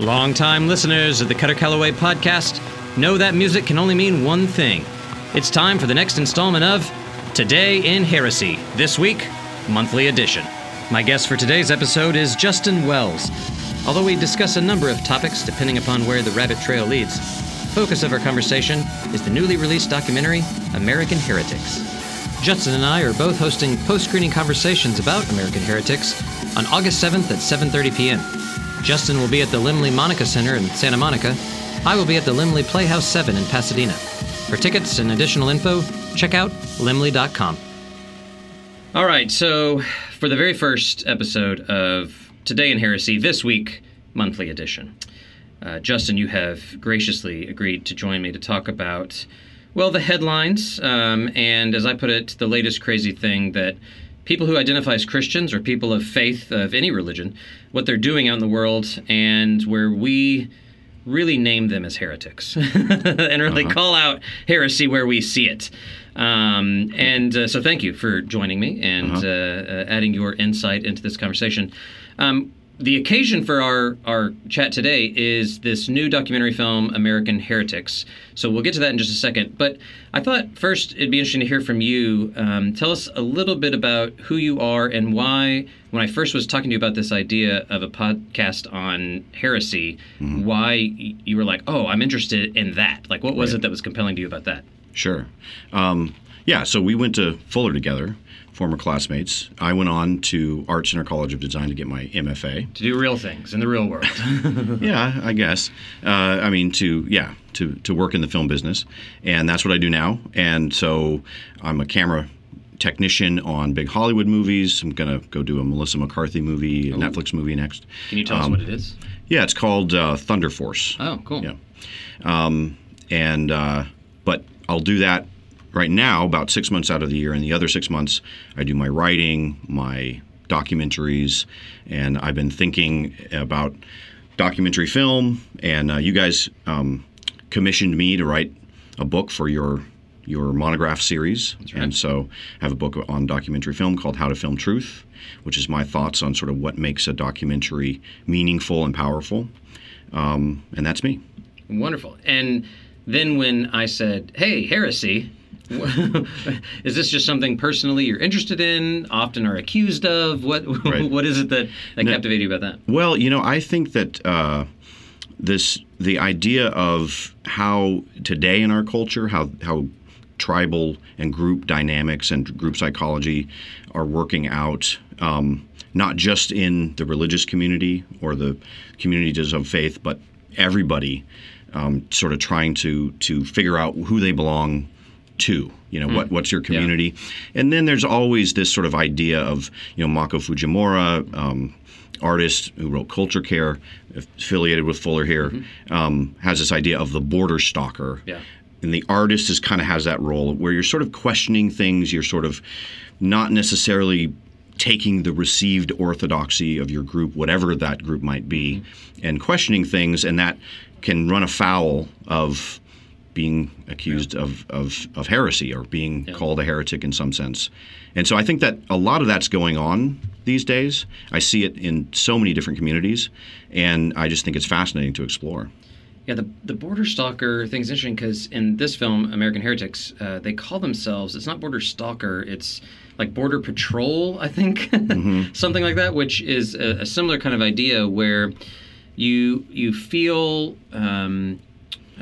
Longtime listeners of the Kutter Callaway podcast know that music can only mean one thing. It's time for the next installment of Today in Heresy, this week, monthly edition. My guest for today's episode is Justin Wells. Although we discuss a number of topics depending upon where the rabbit trail leads, focus of our conversation is the newly released documentary American Heretics. Justin and I are both hosting post-screening conversations about American Heretics on August 7th at 7:30 p.m. Justin will be at the Laemmle Monica Center in Santa Monica. I will be at the Laemmle Playhouse 7 in Pasadena. For tickets and additional info, check out laemmle.com. All right, so for the very first episode of Today in Heresy, this week, monthly edition, uh, Justin, you have graciously agreed to join me to talk about, well, the headlines, um, and as I put it, the latest crazy thing that people who identify as Christians or people of faith of any religion, what they're doing out in the world, and where we really name them as heretics and really Uh-huh. call out heresy where we see it. Um, and uh, so, thank you for joining me and Uh-huh. uh, uh, adding your insight into this conversation. Um, the occasion for our, our chat today is this new documentary film, American Heretics. So we'll get to that in just a second. But I thought first it'd be interesting to hear from you. Um, tell us a little bit about who you are and why, when I first was talking to you about this idea of a podcast on heresy, why you were like, oh, I'm interested in that. Like, what was Right. it that was compelling to you about that? Sure. Um, yeah, so we went to Fuller together, former classmates. I went on to Art Center College of Design to get my MFA. To do real things in the real world. yeah, I guess. Uh, I mean, to yeah, to to work in the film business, and that's what I do now. And so I'm a camera technician on big Hollywood movies. I'm gonna go do a Melissa McCarthy movie, a Netflix movie next. Can you tell us Um, what it is? Yeah, it's called uh, Thunder Force. Oh, cool. Yeah. Um, and uh, but I'll do that right now about six months out of the year, and the other six months I do my writing, my documentaries, and I've been thinking about documentary film. And uh, you guys um, commissioned me to write a book for your your monograph series, right. and so I have a book on documentary film called How to Film Truth, which is my thoughts on sort of what makes a documentary meaningful and powerful. Um, and that's me. Wonderful. And then when I said, "Hey, heresy," is this just something personally you're interested in? Often are accused of? What Right. What is it that that captivated you about that? Well, you know, I think that uh, this the idea of how today in our culture, how how tribal and group dynamics and group psychology are working out, um, not just in the religious community or the communities of faith, but everybody um, sort of trying to to figure out who they belong to. You know, what what's your community? And then there's always this sort of idea of you know Mako Fujimura. Um, artist who wrote Culture Care, affiliated with Fuller here, um, has this idea of the border stalker. Yeah. And the artist is kind of has that role where you're sort of questioning things. You're sort of not necessarily taking the received orthodoxy of your group, whatever that group might be, and questioning things, and that can run afoul of being accused of, of, of heresy or being called a heretic in some sense. And so I think that a lot of that's going on these days. I see it in so many different communities, and I just think it's fascinating to explore. Yeah, the the border stalker thing's interesting because in this film, American Heretics, uh, they call themselves. It's not border stalker. It's like border patrol, I think, something like that, which is a, a similar kind of idea where you you feel um,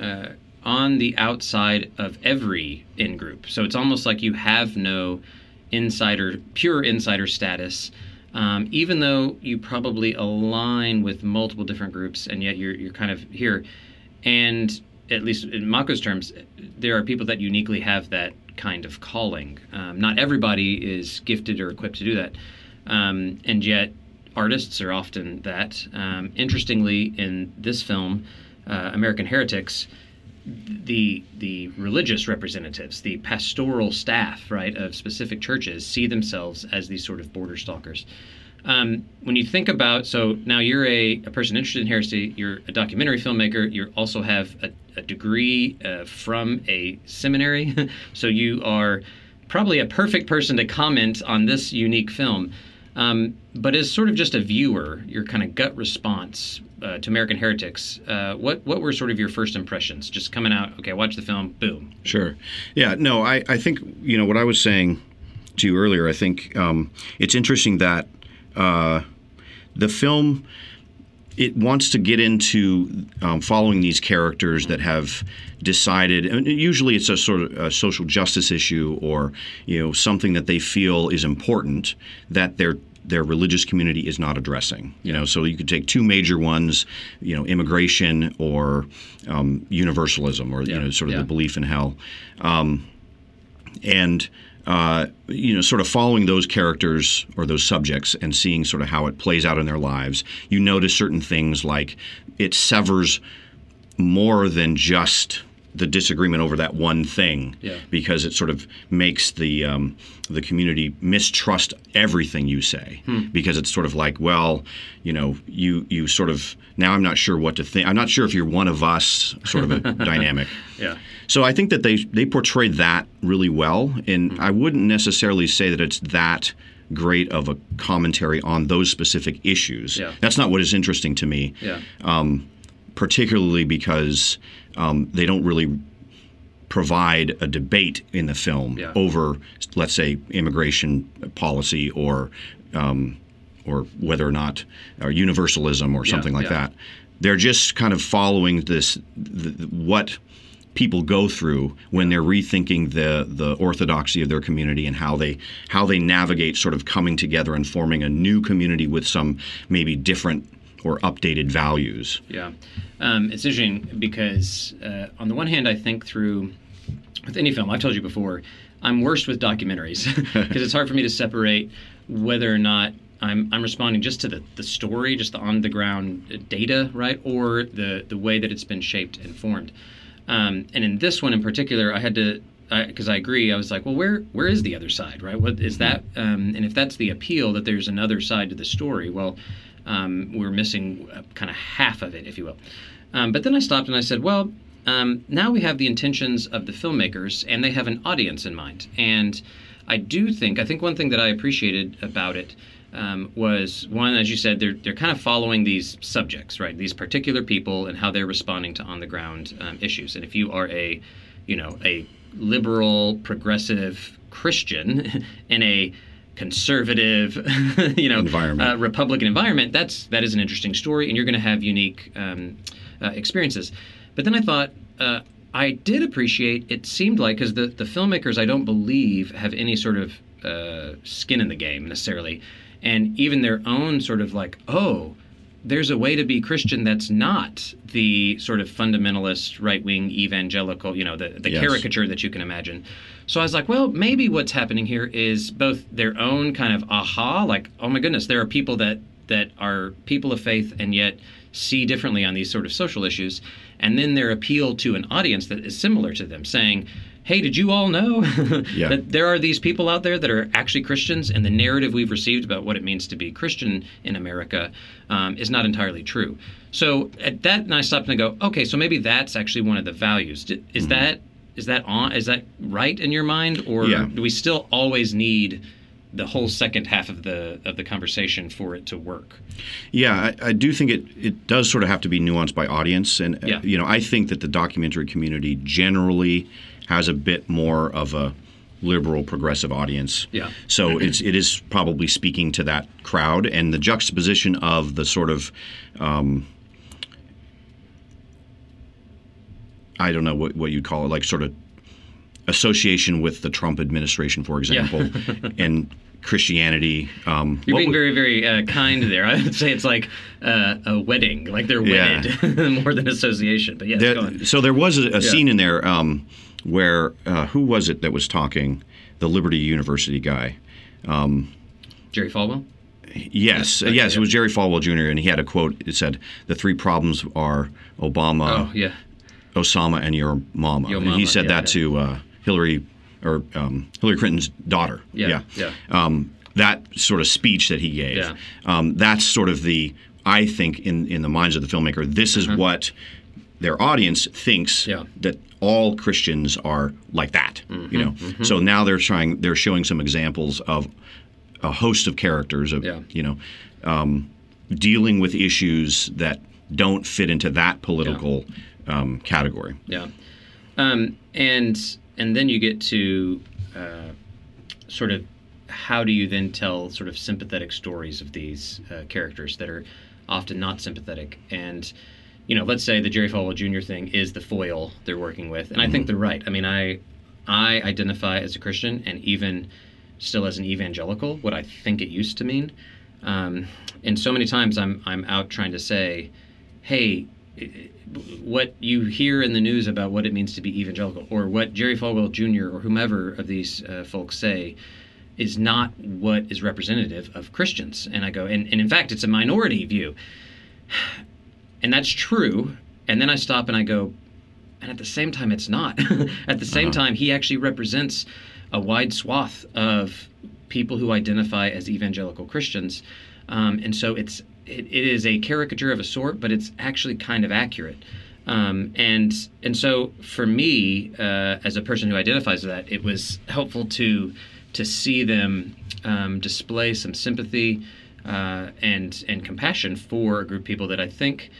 uh, on the outside of every in group. So it's almost like you have no insider, pure insider status. Um, even though you probably align with multiple different groups, and yet you're you're kind of here, and at least in Mako's terms, there are people that uniquely have that kind of calling. Um, not everybody is gifted or equipped to do that, um, and yet artists are often that. Um, interestingly, in this film, uh, American Heretics, the the religious representatives, the pastoral staff, right, of specific churches, see themselves as these sort of border stalkers. Um, when you think about, so now you're a, a person interested in heresy, you're a documentary filmmaker, you also have a, a degree uh, from a seminary, so you are probably a perfect person to comment on this unique film. Um, but as sort of just a viewer, your kind of gut response uh, to American Heretics, uh, what what were sort of your first impressions? Just coming out, okay, watch the film, boom. Sure. Yeah. No, I, I think you know what I was saying to you earlier. I think um, it's interesting that uh, the film it wants to get into um, following these characters that have decided and usually it's a sort of a social justice issue or you know something that they feel is important that their their religious community is not addressing you know so you could take two major ones you know immigration or um, universalism or Yeah. you know sort of Yeah. the belief in hell um, and uh, you know, sort of following those characters or those subjects and seeing sort of how it plays out in their lives, you notice certain things like it severs more than just the disagreement over that one thing, Yeah. because it sort of makes the um, the community mistrust everything you say, because it's sort of like, well, you know, you you sort of now I'm not sure what to think. I'm not sure if you're one of us, sort of a dynamic. Yeah. So I think that they they portray that really well, and I wouldn't necessarily say that it's that great of a commentary on those specific issues. Yeah. That's not what is interesting to me, Yeah. particularly because um, they don't really provide a debate in the film Yeah. over, let's say, immigration policy or um, or whether or not or universalism or something like yeah. that. They're just kind of following this th- th- what people go through when they're rethinking the the orthodoxy of their community and how they how they navigate sort of coming together and forming a new community with some maybe different or updated values. Yeah, um, it's interesting because uh, on the one hand, I think through with any film. I've told you before, I'm worst with documentaries because it's hard for me to separate whether or not I'm I'm responding just to the, the story, just the on the ground data, right, or the the way that it's been shaped and formed. Um, and in this one in particular, I had to because I, agree. I was like, well, where where is the other side, right? What is that? Um, and if that's the appeal that there's another side to the story, well, um, we're missing uh, kind of half of it, if you will. Um, but then I stopped and I said, well, um, now we have the intentions of the filmmakers, and they have an audience in mind. And I do think, I think one thing that I appreciated about it um, was one, as you said, they're they're kind of following these subjects, right? These particular people and how they're responding to on the ground um, issues. And if you are a, you know, a liberal, progressive Christian in a conservative, you know, Environment. Uh, Republican environment, that's that is an interesting story, and you're going to have unique um, uh, experiences. But then I thought. Uh, I did appreciate. It seemed like because the the filmmakers, I don't believe, have any sort of uh, skin in the game necessarily, and even their own sort of like, oh, there's a way to be Christian that's not the sort of fundamentalist, right wing evangelical, you know, the the Yes. caricature that you can imagine. So I was like, well, maybe what's happening here is both their own kind of aha, like, oh my goodness, there are people that that are people of faith and yet see differently on these sort of social issues, and then their appeal to an audience that is similar to them, saying, "Hey, did you all know Yeah. that there are these people out there that are actually Christians, and the narrative we've received about what it means to be Christian in America um, is not entirely true." So at that, and I stopped and I go, "Okay, so maybe that's actually one of the values. Is that is that on? Is that right in your mind, or Yeah. do we still always need?" the whole second half of the of the conversation for it to work. Yeah, I, I do think it, it does sort of have to be nuanced by audience, and uh, Yeah. you know, I think that the documentary community generally has a bit more of a liberal progressive audience. Yeah. So it's it is probably speaking to that crowd, and the juxtaposition of the sort of um, I don't know what what you'd call it, like sort of association with the Trump administration, for example, and Christianity. Um, You're being would- very, very uh, kind there. I would say it's like uh, a wedding, like they're Yeah. more than association. But yeah, There- so there was a, a scene in there um, where uh, who was it that was talking? The Liberty University guy. Jerry Falwell. Yes, Okay, yes, yeah. it was Jerry Falwell Jr. and he had a quote. It said, "The three problems are Obama, oh yeah, Osama, and your mama." Yo and he said yeah, that to uh, Hillary or um, Hillary Clinton's daughter. Yeah, yeah. Um, that sort of speech that he gave. Yeah. Um, that's sort of the I think in in the minds of the filmmaker. This is what their audience thinks. Yeah. that all Christians are like that. Mm-hmm, You know. So now they're trying. They're showing some examples of a host of characters of Yeah. you know um, dealing with issues that don't fit into that political um, category. Yeah, um, and and then you get to uh, sort of how do you then tell sort of sympathetic stories of these uh, characters that are often not sympathetic and you know let's say the Jerry Falwell Jr. thing is the foil they're working with and I think they're right I mean I I identify as a Christian and even still as an evangelical what I think it used to mean um, and so many times I'm I'm out trying to say hey what you hear in the news about what it means to be evangelical, or what Jerry Falwell Jr. or whomever of these uh, folks say, is not what is representative of Christians. And I go, and, and in fact, it's a minority view. And that's true. And then I stop and I go, and at the same time, it's not. at the same time, he actually represents a wide swath of people who identify as evangelical Christians. Um, and so it's it, it is a caricature of a sort, but it's actually kind of accurate. Um, and and so for me, uh, as a person who identifies with that, it was helpful to to see them um, display some sympathy uh, and and compassion for a group of people that I think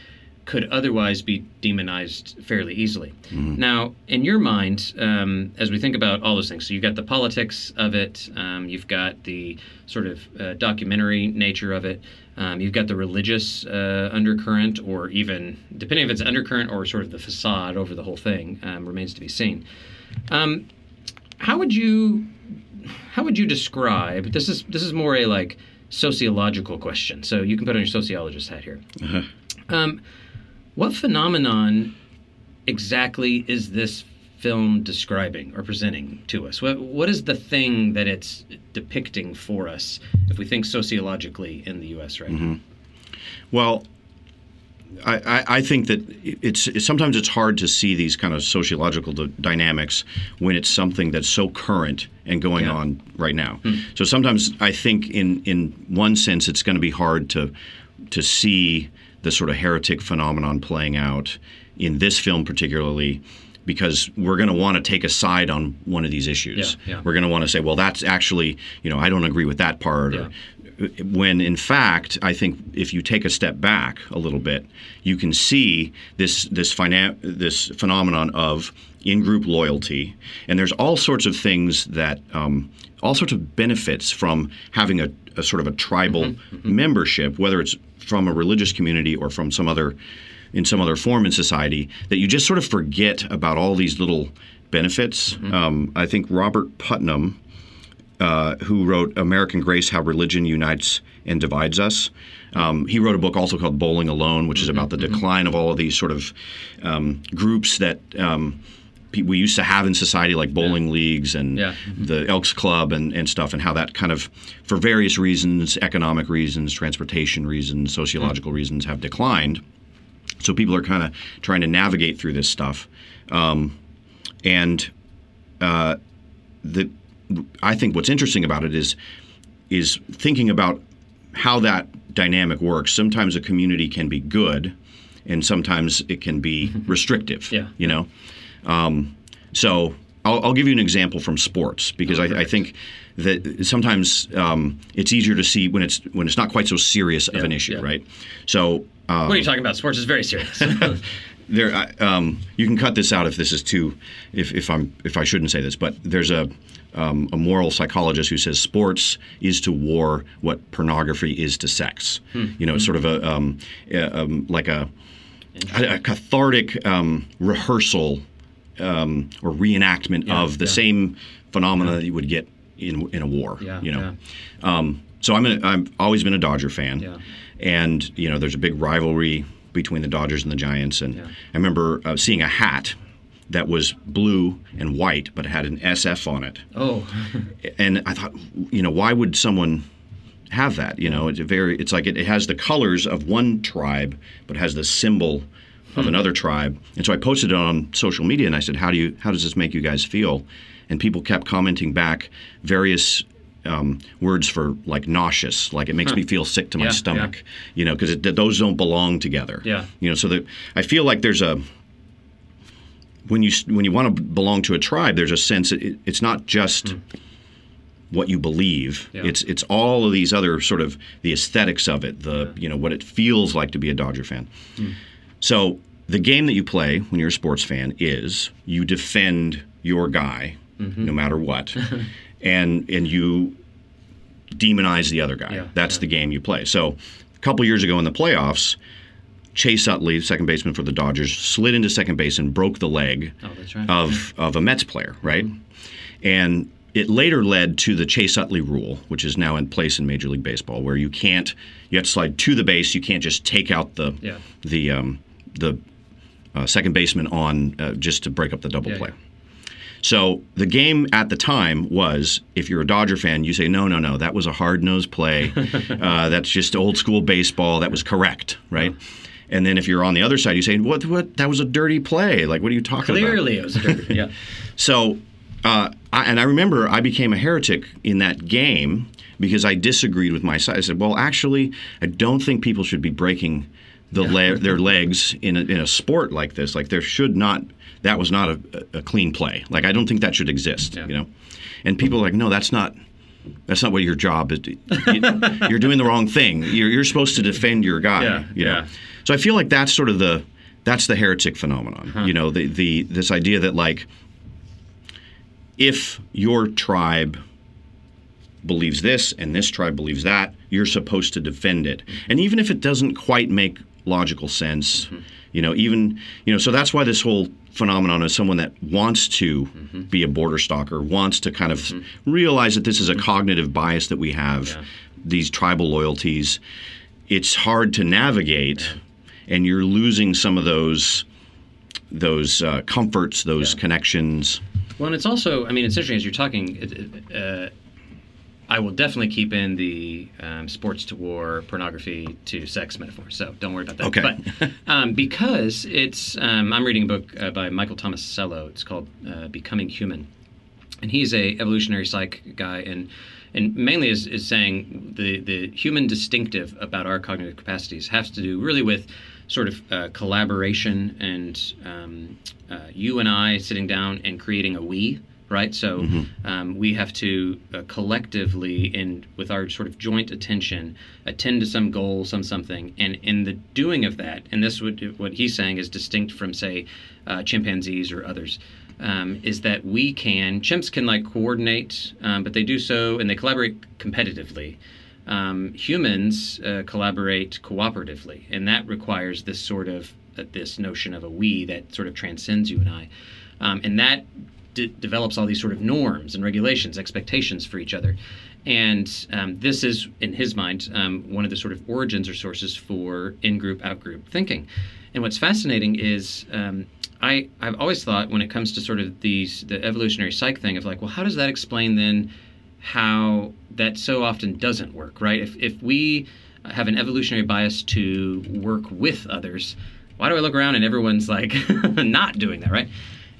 could otherwise be demonized fairly easily. Now, in your mind, um, as we think about all those things, so you've got the politics of it, um, you've got the sort of uh, documentary nature of it, um, you've got the religious uh, undercurrent, or even, depending if it's undercurrent or sort of the facade over the whole thing, um, remains to be seen. Um, how would you how would you describe this is this is more a like sociological question. So you can put on your sociologist hat here. Um, what phenomenon exactly is this film describing or presenting to us? What, what is the thing that it's depicting for us if we think sociologically in the us right now? Well, I, I, think that it's, it's sometimes it's hard to see these kind of sociological d- dynamics when it's something that's so current and going Yeah. on right now. Hmm. So sometimes I think in in one sense it's going to be hard to to see the sort of heretic phenomenon playing out in this film particularly because we're going to want to take a side on one of these issues. Yeah, yeah. We're going to want to say, well, that's actually, you know, I don't agree with that part. Or, when in fact, I think if you take a step back a little bit, you can see this this finan- this phenomenon of in-group loyalty, and there's all sorts of things that um, all sorts of benefits from having a, a sort of a tribal membership, whether it's from a religious community or from some other in some other form in society, that you just sort of forget about all these little benefits. Um, I think Robert Putnam uh, who wrote American Grace How Religion Unites and Divides Us. Um, he wrote a book also called Bowling Alone, which is about the decline of all of these sort of um, groups that um, we used to have in society, like bowling leagues and Yeah. the Elks Club and, and stuff, and how that kind of, for various reasons, economic reasons, transportation reasons, sociological reasons, have declined. So people are kind of trying to navigate through this stuff. Um, and uh, the I think what's interesting about it is is thinking about how that dynamic works. Sometimes a community can be good, and sometimes it can be restrictive. Yeah. You know, um, so I'll, I'll give you an example from sports because I, I think that sometimes um, it's easier to see when it's when it's not quite so serious of an issue, yeah. right? So. Uh, what are you talking about sports is very serious there I- um, you can cut this out if this is too if, if i'm if i shouldn't say this but there's a um, a moral psychologist who says sports is to war what pornography is to sex. You know it's sort of a um, a- um, like a, a, a cathartic um, rehearsal um, or reenactment Yeah, of the yeah. same phenomena that you would get in in a war Yeah, you know. um, so I'm a, I've always been a Dodger fan, Yeah. and you know there's a big rivalry between the Dodgers and the Giants, and Yeah. I remember uh, seeing a hat that was blue and white, but it had an SF on it, oh and I thought, you know, why would someone have that? You know, it's a very, it's like it, it has the colors of one tribe, but has the symbol of another tribe. And so I posted it on social media, and I said, how do you, how does this make you guys feel? And people kept commenting back various um, words for like nauseous, like it makes me feel sick to my Yeah, stomach, you know, because those don't belong together. Yeah. You know, so that I feel like there's a when you when you want to belong to a tribe, there's a sense it, it's not just hmm. what you believe. Yeah. It's it's all of these other sort of the aesthetics of it, the you know what it feels like to be a Dodger fan. Hmm. So the game that you play when you're a sports fan is you defend your guy mm-hmm. no matter what, and and you demonize the other guy. Yeah, That's the game you play. So a couple years ago in the playoffs, Chase Utley, second baseman for the Dodgers, slid into second base and broke the leg Oh, right. of of a Mets player, right? And it later led to the Chase Utley rule, which is now in place in Major League Baseball, where you can't you have to slide to the base. You can't just take out the Yeah. the um, the uh, second baseman on uh, just to break up the double Yeah, play. yeah. So the game at the time was, if you're a Dodger fan, you say, no, no, no, that was a hard nosed play. uh, that's just old school baseball. That was correct, right? And then if you're on the other side, you say, what, what? That was a dirty play. Like, what are you talking about? Clearly, it was dirty. yeah. So, uh, I, and I remember I became a heretic in that game because I disagreed with my side. I said, well, actually, I don't think people should be breaking the le- their legs in a, in a sport like this. Like, there should not. That was not a, a clean play. Like, I don't think that should exist. Yeah. You know, and people are like, no, that's not. That's not what your job is. You- You're doing the wrong thing. You're, you're supposed to defend your guy. Yeah, you know? yeah. So I feel like that's sort of the that's the heretic phenomenon. Uh-huh. You know, the the this idea that like if your tribe believes this and this tribe believes that, you're supposed to defend it. Mm-hmm. And even if it doesn't quite make logical sense, mm-hmm. you know, even you know, so that's why this whole phenomenon is someone that wants to mm-hmm. be a border stalker, wants to kind of realize that this is a cognitive bias that we have, Yeah. these tribal loyalties. It's hard to navigate, and you're losing some of those those uh, comforts, those Yeah. connections. Well, and it's also, I mean, it's interesting as you're talking. Uh, I will definitely keep in the um, sports to war, pornography to sex metaphor. So don't worry about that. Okay. But um, because it's, um, I'm reading a book uh, by Michael Tomasello. It's called uh, Becoming Human, and he's a evolutionary psych guy, and and mainly is, is saying the the human distinctive about our cognitive capacities has to do really with sort of uh, collaboration and um, uh, you and I sitting down and creating a we, right? So um, we have to uh, collectively and with our sort of joint attention attend to some goal, some something, and in the doing of that, and this would what he's saying is distinct from say uh, chimpanzees or others. Um, is that we can chimps can like coordinate, um, but they do so and they collaborate competitively um, humans uh, collaborate cooperatively, and that requires this sort of uh, this notion of a we that sort of transcends you and I, um, and that de- develops all these sort of norms and regulations, expectations for each other, and um, this is, in his mind, um, one of the sort of origins or sources for in-group, out-group thinking. And what's fascinating is um, I I've always thought when it comes to sort of these the evolutionary psych thing of like, well, how does that explain then? How that so often doesn't work, right? If, if we have an evolutionary bias to work with others, why do I look around and everyone's like not doing that, right?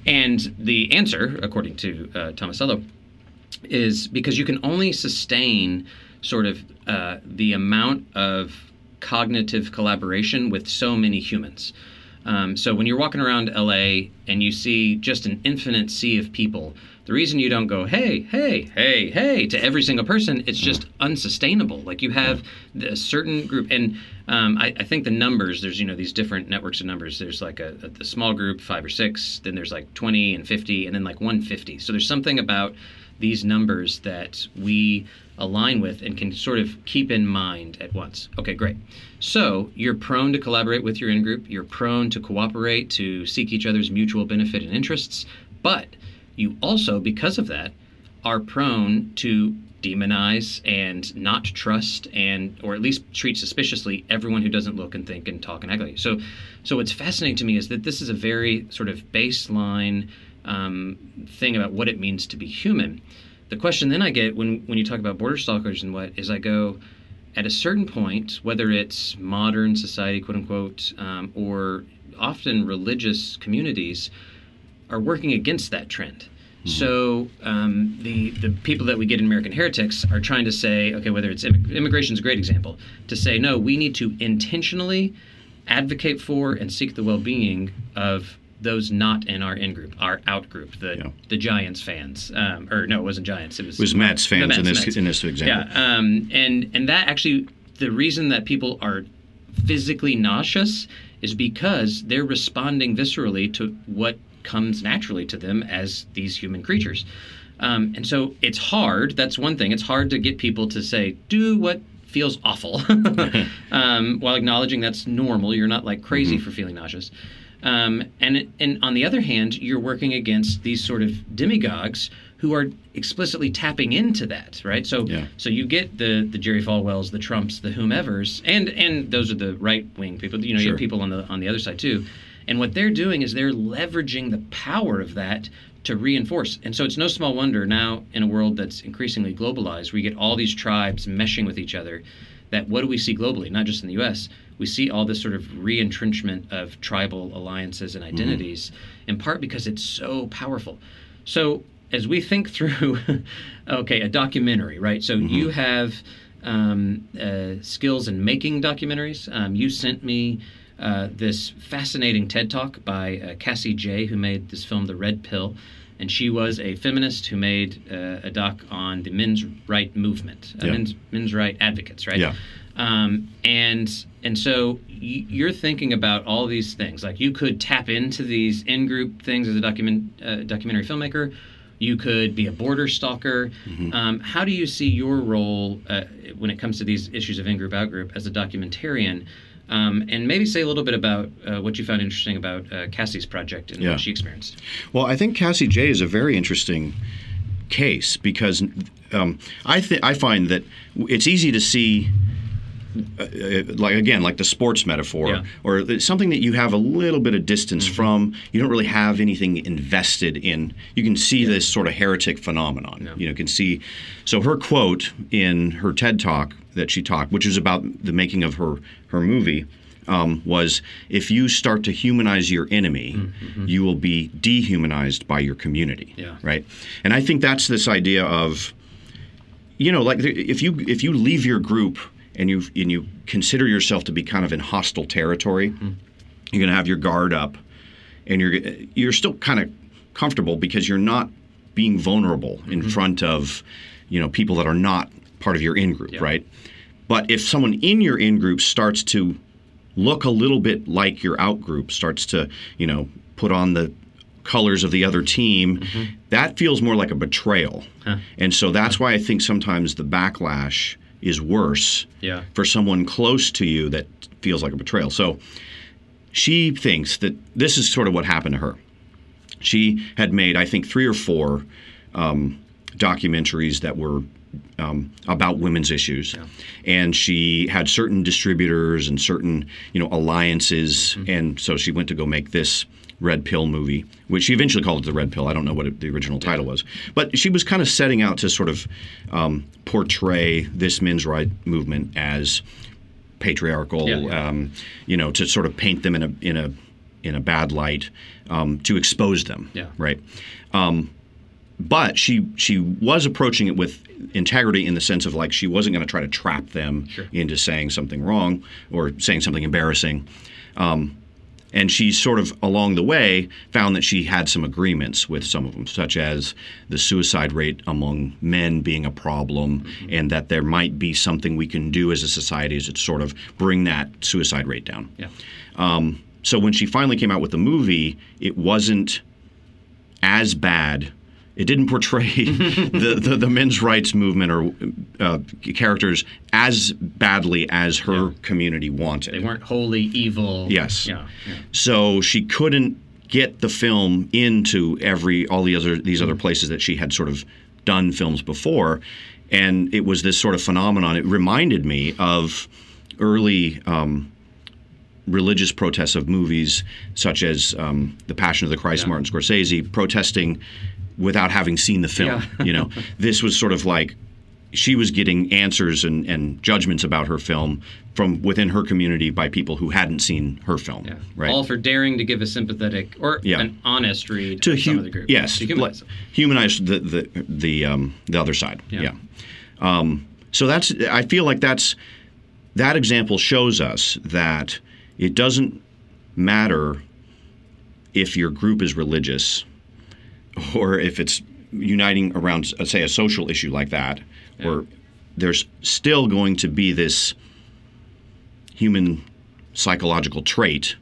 And the answer, according to uh, Tomasello, is because you can only sustain sort of uh, the amount of cognitive collaboration with so many humans. Um, so when you're walking around LA and you see just an infinite sea of people, the reason you don't go hey, hey, hey, hey to every single person, it's just unsustainable. Like you have a certain group, and um, I, I think the numbers. There's you know these different networks of numbers. There's like a, a the small group, five or six. Then there's like 20 and 50, and then like 150. So there's something about these numbers that we align with and can sort of keep in mind at once. Okay, great. So you're prone to collaborate with your in group, you're prone to cooperate, to seek each other's mutual benefit and interests, but you also, because of that, are prone to demonize and not trust and or at least treat suspiciously everyone who doesn't look and think and talk and act like you. So so what's fascinating to me is that this is a very sort of baseline um, thing about what it means to be human. The question then I get when when you talk about border stalkers and what is I go at a certain point, whether it's modern society, quote unquote, um, or often religious communities, are working against that trend. So um, the the people that we get in American Heretics are trying to say, okay, whether it's immig- immigration is a great example, to say no, we need to intentionally advocate for and seek the well-being of those not in our in group, our out group, the Yeah. the Giants fans, um, or no, it wasn't Giants. It was It was Mets fans Mets, in this Mets. in this example. Yeah, um, and and that actually the reason that people are physically nauseous is because they're responding viscerally to what comes naturally to them as these human creatures. Um, and so it's hard. That's one thing. It's hard to get people to say, do what feels awful, um, while acknowledging that's normal. You're not like crazy Mm-hmm. for feeling nauseous. Um, and and on the other hand, you're working against these sort of demagogues who are explicitly tapping into that, right? So Yeah. so you get the the Jerry Falwells, the Trumps, the whomevers, and and those are the right wing people. You know, you have people on the on the other side too. And what they're doing is they're leveraging the power of that to reinforce. And so it's no small wonder now in a world that's increasingly globalized, we get all these tribes meshing with each other. That what do we see globally? Not just in the U.S. We see all this sort of re-entrenchment of tribal alliances and identities, in part because it's so powerful. So as we think through, okay, a documentary, right? So you have um, uh, skills in making documentaries. Um, you sent me uh, this fascinating TED talk by uh, Cassie Jaye, who made this film, The Red Pill. And she was a feminist who made uh, a doc on the men's right movement, uh, Yeah. men's, men's right advocates, right? Yeah. Um, and and so y- you're thinking about all these things. Like you could tap into these in-group things as a document uh, documentary filmmaker. You could be a border stalker. Um, how do you see your role uh, when it comes to these issues of in-group, out-group as a documentarian? Um, and maybe say a little bit about uh, what you found interesting about uh, Cassie's project and Yeah. what she experienced. Well, I think Cassie Jaye is a very interesting case because um, I think I find that it's easy to see. Uh, like again, like the sports metaphor, Yeah. or something that you have a little bit of distance from. You don't really have anything invested in. You can see this sort of heretic phenomenon. You know, can see. So her quote in her TED talk that she talked, which is about the making of her her movie, um, was if you start to humanize your enemy, you will be dehumanized by your community. Yeah. Right. And I think that's this idea of, you know, like if you if you leave your group and you and you consider yourself to be kind of in hostile territory, mm-hmm. you're going to have your guard up, and you're you're still kind of comfortable because you're not being vulnerable in mm-hmm. front of, you know, people that are not part of your in group, right? But if someone in your in group starts to look a little bit like your out group, starts to, you know, put on the colors of the other team, mm-hmm. that feels more like a betrayal. And so that's why I think sometimes the backlash is worse Yeah. for someone close to you that feels like a betrayal. So she thinks that this is sort of what happened to her. She had made, I think, three or four um, documentaries that were um, about women's issues, and she had certain distributors and certain, you know, alliances, and so she went to go make this Red Pill movie, which she eventually called it the Red Pill. I don't know what it, the original title was, but she was kind of setting out to sort of um, portray this men's right movement as patriarchal, Yeah, yeah. Um, you know, to sort of paint them in a in a in a bad light, um, to expose them, Yeah. right? Um, but she she was approaching it with integrity in the sense of like she wasn't going to try to trap them Sure. into saying something wrong or saying something embarrassing. Um, and she sort of along the way found that she had some agreements with some of them, such as the suicide rate among men being a problem, Mm-hmm. and that there might be something we can do as a society to sort of bring that suicide rate down. Yeah. So when she finally came out with the movie, it wasn't as bad. It didn't portray the, the, the men's rights movement or uh, characters as badly as her community wanted. They weren't wholly evil. Yes. Yeah. yeah. So she couldn't get the film into every all the other these other places that she had sort of done films before, and it was this sort of phenomenon. It reminded me of early. Um, religious protests of movies such as um, The Passion of the Christ, Yeah. Martin Scorsese, protesting without having seen the film. Yeah. you know, this was sort of like she was getting answers and, and judgments about her film from within her community by people who hadn't seen her film. Yeah. Right. All for daring to give a sympathetic or Yeah. an honest read to hu- of the group. yes, To humanize humanize the the the um, the other side. Yeah. Yeah. Um, so that's I feel like that's that example shows us that it doesn't matter if your group is religious, or if it's uniting around, uh, say, a social issue like that, or there's still going to be this human psychological trait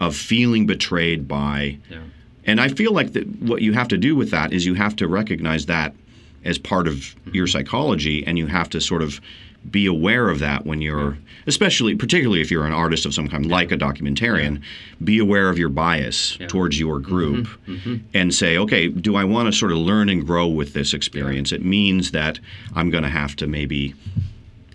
of feeling betrayed by. Yeah. And I feel like that what you have to do with that is you have to recognize that as part of your psychology, and you have to sort of be aware of that when you're, especially, particularly if you're an artist of some kind, like a documentarian, be aware of your bias towards your group and say, okay, do I want to sort of learn and grow with this experience? It means that I'm going to have to maybe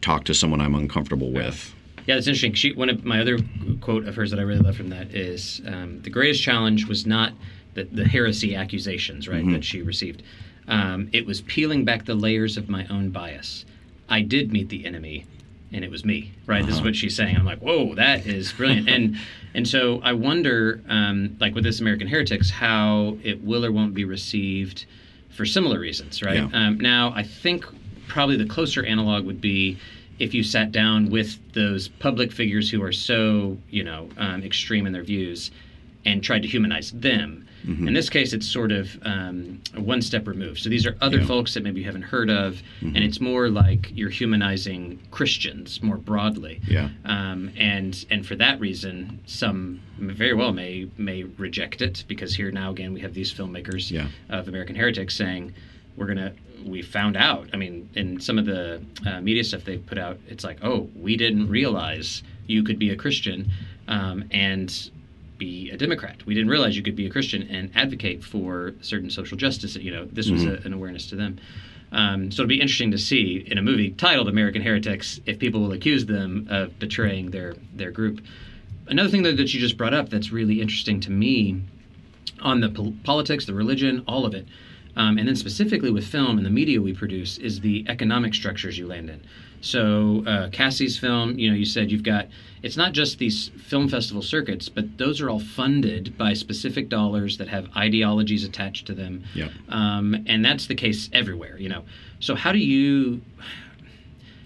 talk to someone I'm uncomfortable with. Yeah, that's interesting. She, one of my other quote of hers that I really love from that is um, the greatest challenge was not the, the heresy accusations, right, that she received. Um, it was peeling back the layers of my own bias. I did meet the enemy, and it was me, right? This is what she's saying. I'm like, whoa, that is brilliant. and and so I wonder, um, like with this American Heretics, how it will or won't be received for similar reasons, right? Yeah. Um, now, I think probably the closer analog would be if you sat down with those public figures who are so, you know, um, extreme in their views and tried to humanize them. Mm-hmm. In this case, it's sort of um, one step removed. So these are other Yeah. Mm-hmm. folks that maybe you haven't heard of, and it's more like you're humanizing Christians more broadly. Yeah. Um, and and for that reason, some very well may may reject it because here now again we have these filmmakers Yeah. of American Heretics saying we're gonna we found out. I mean, in some of the uh, media stuff they've put out, it's like, oh, we didn't realize you could be a Christian um, and be a Democrat. We didn't realize you could be a Christian and advocate for certain social justice. You know, this was a, an awareness to them. Um, so it'll be interesting to see in a movie titled American Heretics if people will accuse them of betraying their their group. Another thing that, that you just brought up that's really interesting to me on the pol- politics, the religion, all of it, um, and then specifically with film and the media we produce is the economic structures you land in. So uh, Cassie's film, you know, you said you've got it's not just these film festival circuits, but those are all funded by specific dollars that have ideologies attached to them. Yep. Um, and that's the case everywhere, you know. So how do you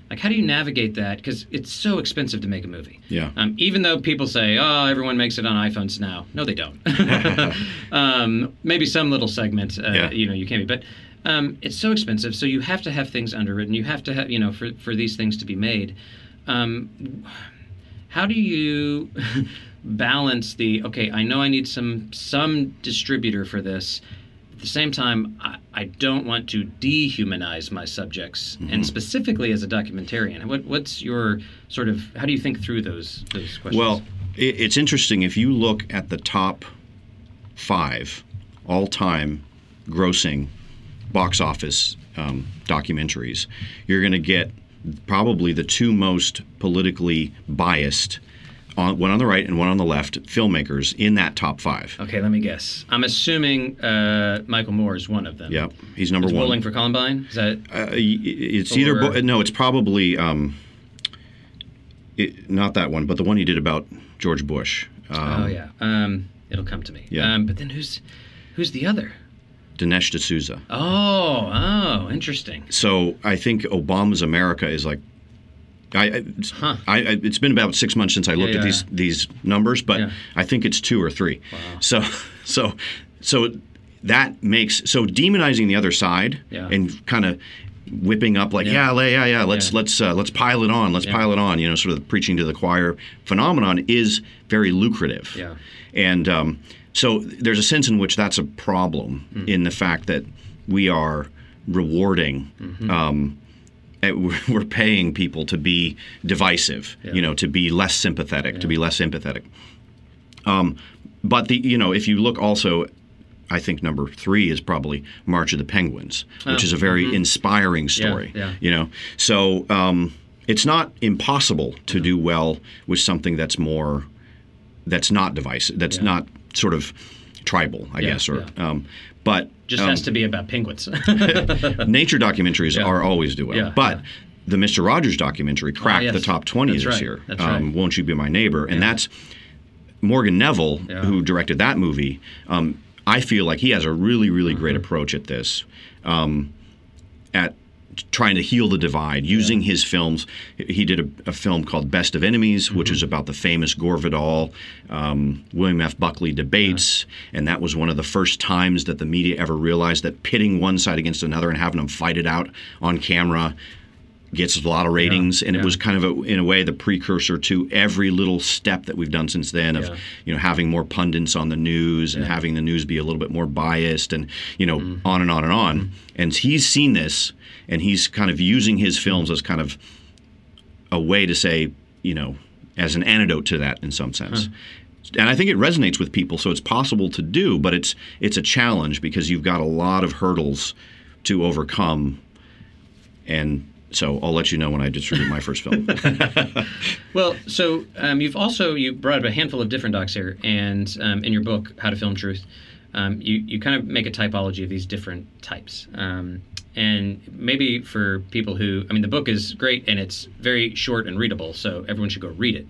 like how do you navigate that because it's so expensive to make a movie Yeah. um, even though people say oh everyone makes it on iphones now no they don't um, maybe some little segment uh, Yeah. you know you can be but um, it's so expensive so you have to have things underwritten you have to have you know for, for these things to be made um, how do you balance the okay i know i need some some distributor for this. At the same time i, I don't want to dehumanize my subjects Mm-hmm. and specifically as a documentarian. What, what's your sort of how do you think through those those questions? Well, it, it's interesting if you look at the top five all-time grossing box office um, documentaries, you're going to get probably the two most politically biased, on, one on the right and one on the left, filmmakers in that top five. okay let me guess i'm assuming uh, michael moore is one of them Yep, he's number Is one. bowling for columbine is that Uh, it's either Or- Bo- no, it's probably um, it, not that one, but the one he did about George Bush. Um, oh yeah um, it'll come to me Yeah. um, but then who's who's the other Dinesh D'Souza. oh oh interesting So I think Obama's America is like. I, I, Huh. I, I it's been about six months since I looked Yeah, at these these numbers, but Yeah. I think it's two or three. Wow. So so so that makes so demonizing the other side Yeah. and kind of whipping up like Yeah. yeah yeah yeah, yeah let's Yeah. let's uh, let's pile it on let's Yeah. pile it on you know sort of the preaching to the choir phenomenon is very lucrative Yeah. and um, so there's a sense in which that's a problem Mm. in the fact that we are rewarding. Mm-hmm. Um, eh, we're paying people to be divisive, Yeah. you know, to be less sympathetic, to be less empathetic. Um, but the you know, if you look also, I think number three is probably March of the Penguins, which Oh, is a very inspiring story. yeah. You know, so um, it's not impossible to do well with something that's more that's not divisive, that's Yeah. not sort of tribal, I Yeah, guess, or yeah. um, but just um, has to be about penguins nature documentaries Yeah. are always do well. But the Mr. Rogers documentary cracked yes. the top 20 That's this right. year. That's um, right. Won't You Be My Neighbor? And that's Morgan Neville, who directed that movie. Um, I feel like he has a really, really Mm-hmm. great approach at this, um, at trying to heal the divide using his films. He did a, a film called Best of Enemies, which is about the famous Gore Vidal, um, William F. Buckley debates, and that was one of the first times that the media ever realized that pitting one side against another and having them fight it out on camera gets a lot of ratings, and yeah. it was kind of a, in a way the precursor to every little step that we've done since then of Yeah. you know having more pundits on the news and having the news be a little bit more biased and you know Mm-hmm. on and on and on. And he's seen this, and he's kind of using his films as kind of a way to say you know as an antidote to that in some sense. And I think it resonates with people, so it's possible to do, but it's it's a challenge because you've got a lot of hurdles to overcome. And so I'll let you know when I distribute my first film. Well, so um, you've also you brought up a handful of different docs here, and um, in your book, How to Film Truth, um, you you kind of make a typology of these different types. Um, and maybe for people who, I mean, the book is great and it's very short and readable, so everyone should go read it.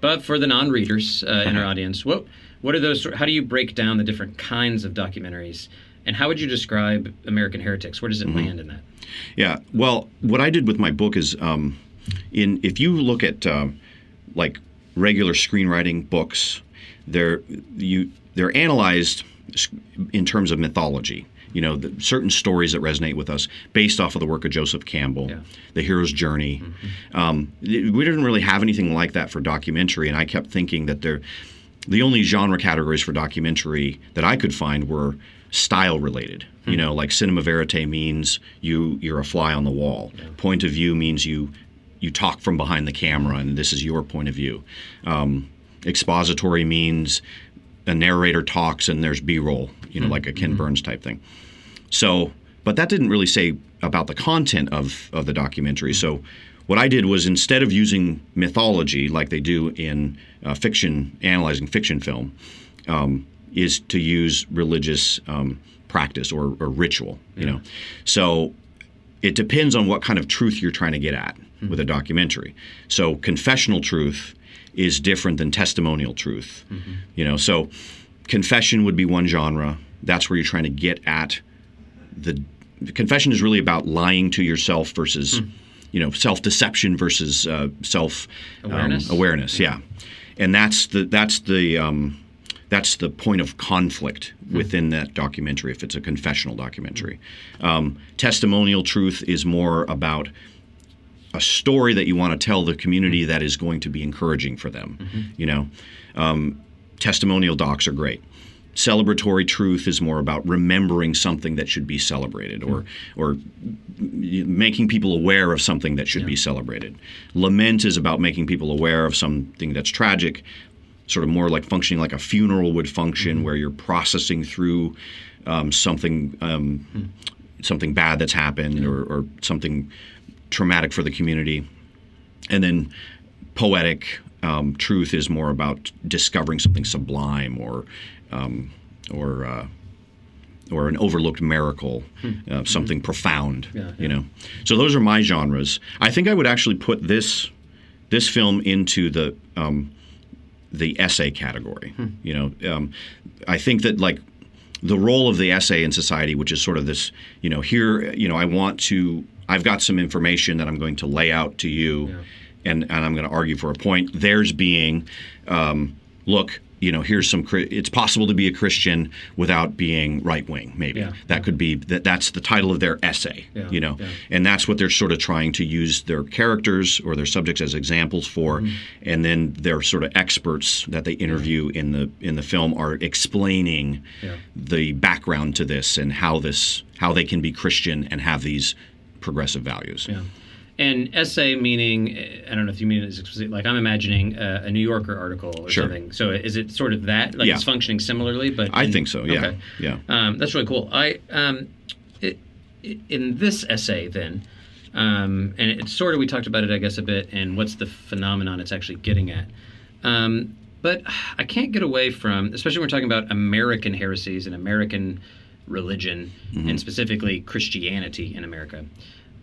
But for the non-readers uh, in our audience, what what are those? How do you break down the different kinds of documentaries, and how would you describe American Heretics? Where does it land in that? Yeah. Well, what I did with my book is, um, in if you look at um, like regular screenwriting books, they're you they're analyzed in terms of mythology. You know, the, certain stories that resonate with us based off of the work of Joseph Campbell, Yeah. The Hero's Journey. Um, we didn't really have anything like that for documentary, and I kept thinking that there, the only genre categories for documentary that I could find were style related. You know, like cinema verite means you you're a fly on the wall. Point of view means you you talk from behind the camera, and this is your point of view. Um, expository means a narrator talks and there's B-roll. You know, like a Ken Burns type thing. So, but that didn't really say about the content of, of the documentary. So, what I did was instead of using mythology like they do in uh, fiction, analyzing fiction film, um, is to use religious um, practice or, or ritual. You know, so it depends on what kind of truth you're trying to get at with a documentary. So confessional truth is different than testimonial truth. You know, so confession would be one genre. That's where you're trying to get at the confession is really about lying to yourself versus you know self-deception versus uh, self um, Awareness? awareness yeah. And that's the that's the um, that's the point of conflict within that documentary if it's a confessional documentary. Um, testimonial truth is more about a story that you want to tell the community that is going to be encouraging for them you know? Um, testimonial docs are great. Celebratory truth is more about remembering something that should be celebrated or or making people aware of something that should be celebrated. Lament is about making people aware of something that's tragic sort of more like functioning like a funeral would function where you're processing through um, something um, something bad that's happened or, or something traumatic for the community and then poetic um, truth is more about discovering something sublime or um, or uh, or an overlooked miracle, uh, something profound. Hmm. Yeah, You know, so those are my genres. I think I would actually put this this film into the um, the essay category. Hmm. You know, um, I think that like the role of the essay in society, which is sort of this, you know, here, you know, I want to, I've got some information that I'm going to lay out to you, and and I'm going to argue for a point. Theirs being, um, look, you know, here's some. It's possible to be a Christian without being right wing. Maybe Yeah. that could be that. That's the title of their essay. Yeah, You know, yeah. and that's what they're sort of trying to use their characters or their subjects as examples for, Mm-hmm. and then their sort of experts that they interview in the in the film are explaining Yeah. the background to this and how this how they can be Christian and have these progressive values. Yeah. And essay meaning, uh, I don't know if you mean it as explicit, like I'm imagining a, a New Yorker article or Sure. something. So is it sort of that? Like Yeah. it's functioning similarly, but I in- think so. Yeah. Okay. Yeah. Um, that's really cool. I um, it, it- in this essay then, um, and it's sort of we talked about it, I guess, a bit, and what's the phenomenon it's actually getting at. Um, but I can't get away from, especially when we're talking about American heresies and American religion, and specifically Christianity in America.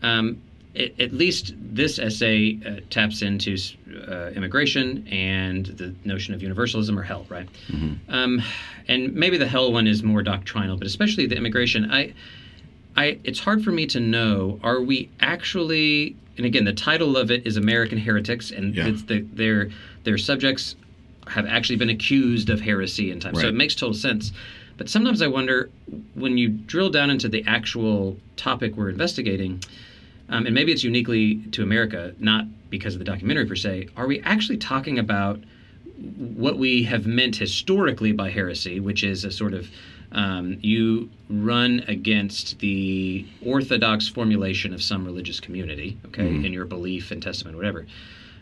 Um, it, at least this essay uh, taps into uh, immigration and the notion of universalism or hell, right? Um, and maybe the hell one is more doctrinal, but especially the immigration. I I it's hard for me to know. Are we actually? And again, the title of it is American Heretics, and Yeah. it's the, their their subjects have actually been accused of heresy in time. So it makes total sense. But sometimes I wonder when you drill down into the actual topic we're investigating, um, and maybe it's uniquely to America, not because of the documentary per se. Are we actually talking about what we have meant historically by heresy, which is a sort of um, you run against the orthodox formulation of some religious community, okay, in your belief and testament, whatever.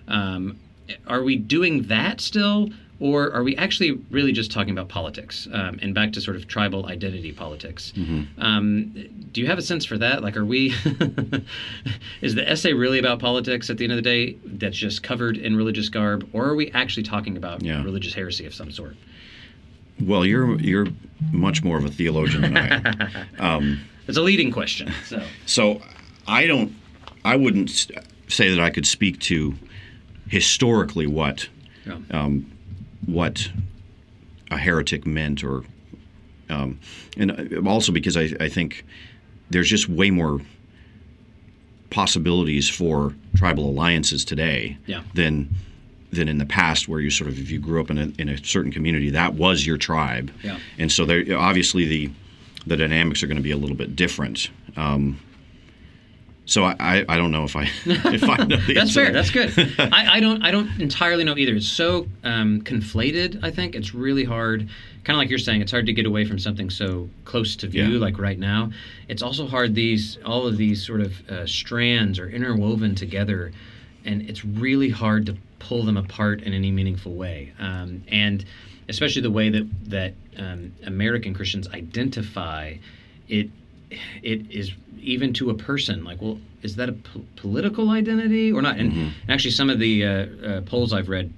Um, are we doing that still, or are we actually really just talking about politics um, and back to sort of tribal identity politics? Um, do you have a sense for that? Like, are we? is the essay really about politics at the end of the day? That's just covered in religious garb, or are we actually talking about Yeah. religious heresy of some sort? Well, you're you're much more of a theologian than I am. It's a leading question. So So I don't, I wouldn't say that I could speak to historically what yeah. What a heretic meant, or um, and uh, also because I, I think there's just way more possibilities for tribal alliances today Yeah. than than in the past, where you sort of if you grew up in a, in a certain community, that was your tribe, Yeah. and so there obviously the the dynamics are going to be a little bit different. Um, so I, I, I don't know if I if I know the That's fair. That's good. I, I don't I don't entirely know either. It's so um, conflated. I think it's really hard. Kind of like you're saying, it's hard to get away from something so close to view, Yeah. like right now. It's also hard. These all of these sort of uh, strands are interwoven together, and it's really hard to pull them apart in any meaningful way. Um, and especially the way that that um, American Christians identify it it is even to a person like well is that a po- political identity or not? And, and actually some of the uh, uh, polls i've read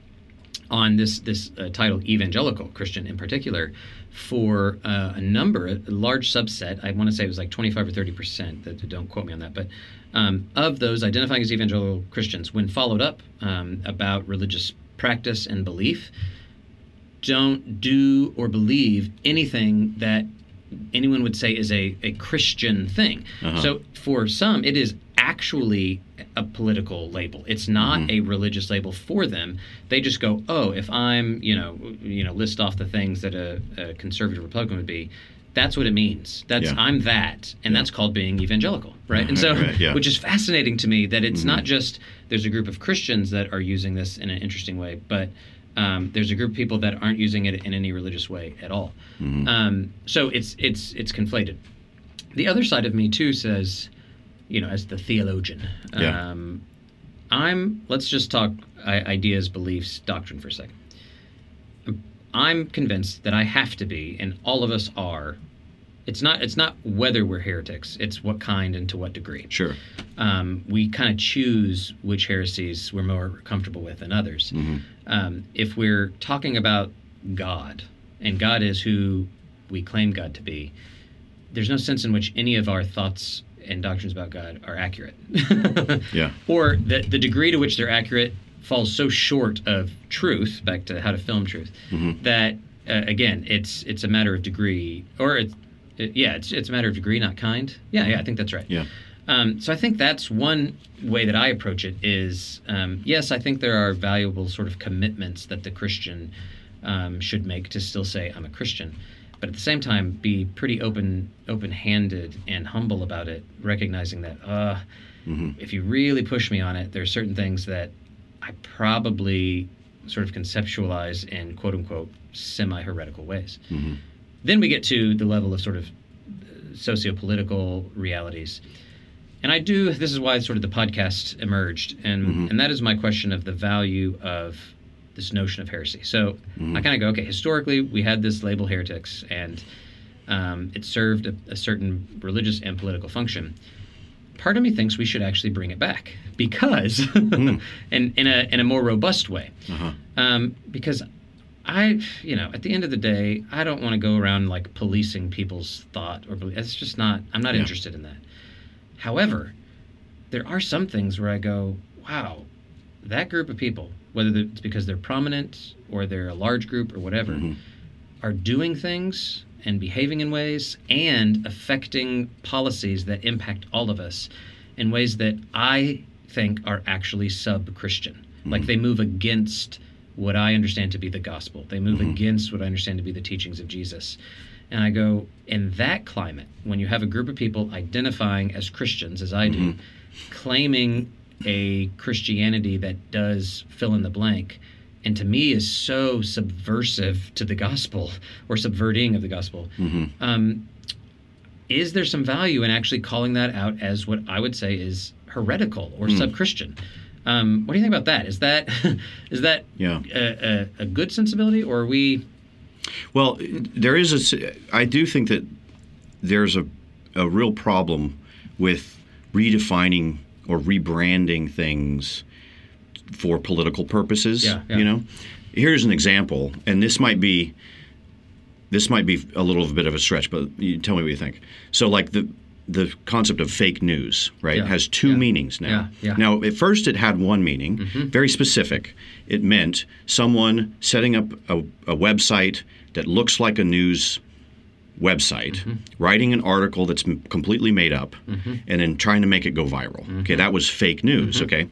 on this this uh, title evangelical christian in particular for uh, a number a large subset i want to say it was like 25 or 30 percent that don't quote me on that but um, of those identifying as evangelical christians when followed up um, about religious practice and belief don't do or believe anything that anyone would say is a, a Christian thing. Uh-huh. So for some, it is actually a political label. It's not Mm-hmm. a religious label for them. They just go, oh, if I'm, you know, you know, list off the things that a, a conservative Republican would be. That's what it means. That's Yeah. I'm that, and that's called being evangelical, right? And so, Right, yeah. which is fascinating to me that it's Mm-hmm. not just there's a group of Christians that are using this in an interesting way, but um, there's a group of people that aren't using it in any religious way at all. Mm-hmm. Um, so it's it's it's conflated. The other side of me too says, you know, as the theologian, Yeah. um, I'm. Let's just talk ideas, beliefs, doctrine for a second. I'm convinced that I have to be, and all of us are. It's not. It's not whether we're heretics. It's what kind and to what degree Sure. um, we kind of choose which heresies we're more comfortable with than others. Um, if we're talking about God, and God is who we claim God to be, there's no sense in which any of our thoughts and doctrines about God are accurate. Yeah. Or the, the degree to which they're accurate falls so short of truth, back to how to film truth, that uh, again, it's it's a matter of degree, or it's, it, yeah, it's it's a matter of degree, not kind. Yeah, yeah, I think that's right. Yeah. Um, so I think that's one way that I approach it. Is um, yes, I think there are valuable sort of commitments that the Christian um, should make to still say I'm a Christian, but at the same time be pretty open, open-handed and humble about it, recognizing that uh, if you really push me on it, there are certain things that I probably sort of conceptualize in quote unquote semi-heretical ways. Then we get to the level of sort of socio-political realities. And I do. This is why sort of the podcast emerged, and and that is my question of the value of this notion of heresy. So I kind of go, okay, historically we had this label heretics, and um, it served a, a certain religious and political function. Part of me thinks we should actually bring it back because, and in a in a more robust way, Uh-huh. um, because I, you know, at the end of the day, I don't want to go around like policing people's thought or belief. It's just not. I'm not Yeah. interested in that. However, there are some things where I go, wow, that group of people, whether it's because they're prominent or they're a large group or whatever, Mm-hmm. are doing things and behaving in ways and affecting policies that impact all of us in ways that I think are actually sub Christian. Like they move against what I understand to be the gospel, they move against what I understand to be the teachings of Jesus. And I go, in that climate, when you have a group of people identifying as Christians, as I do, claiming a Christianity that does fill in the blank, and to me is so subversive to the gospel or subverting of the gospel. Um, is there some value in actually calling that out as what I would say is heretical or sub-Christian? Um, what do you think about that? Is that is that Yeah. a, a, a good sensibility, or are we? Well, there is a. I do think that there's a, a real problem with redefining or rebranding things for political purposes. Yeah, yeah. You know, here's an example, and this might be this might be a little bit of a stretch, but you tell me what you think. So, like the the concept of fake news, right, Yeah, has two yeah. meanings now. Yeah. Now, at first, it had one meaning, mm-hmm. very specific. It meant someone setting up a, a website that looks like a news website, mm-hmm. writing an article that's m- completely made up, mm-hmm. and then trying to make it go viral. Okay, that was fake news. Okay,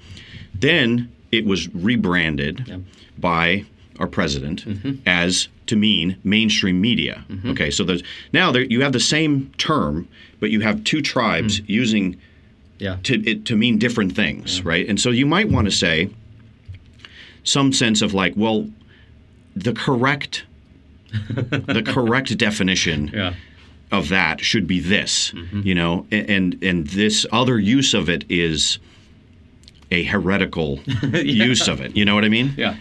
then it was rebranded by our president as to mean mainstream media. Okay, so there's now there, you have the same term, but you have two tribes using Yeah. to it to mean different things, right? And so you might want to say some sense of like, well, the correct the correct definition Yeah. of that should be this, Mm-hmm. you know, and and this other use of it is a heretical use of it. You know what I mean? Yeah.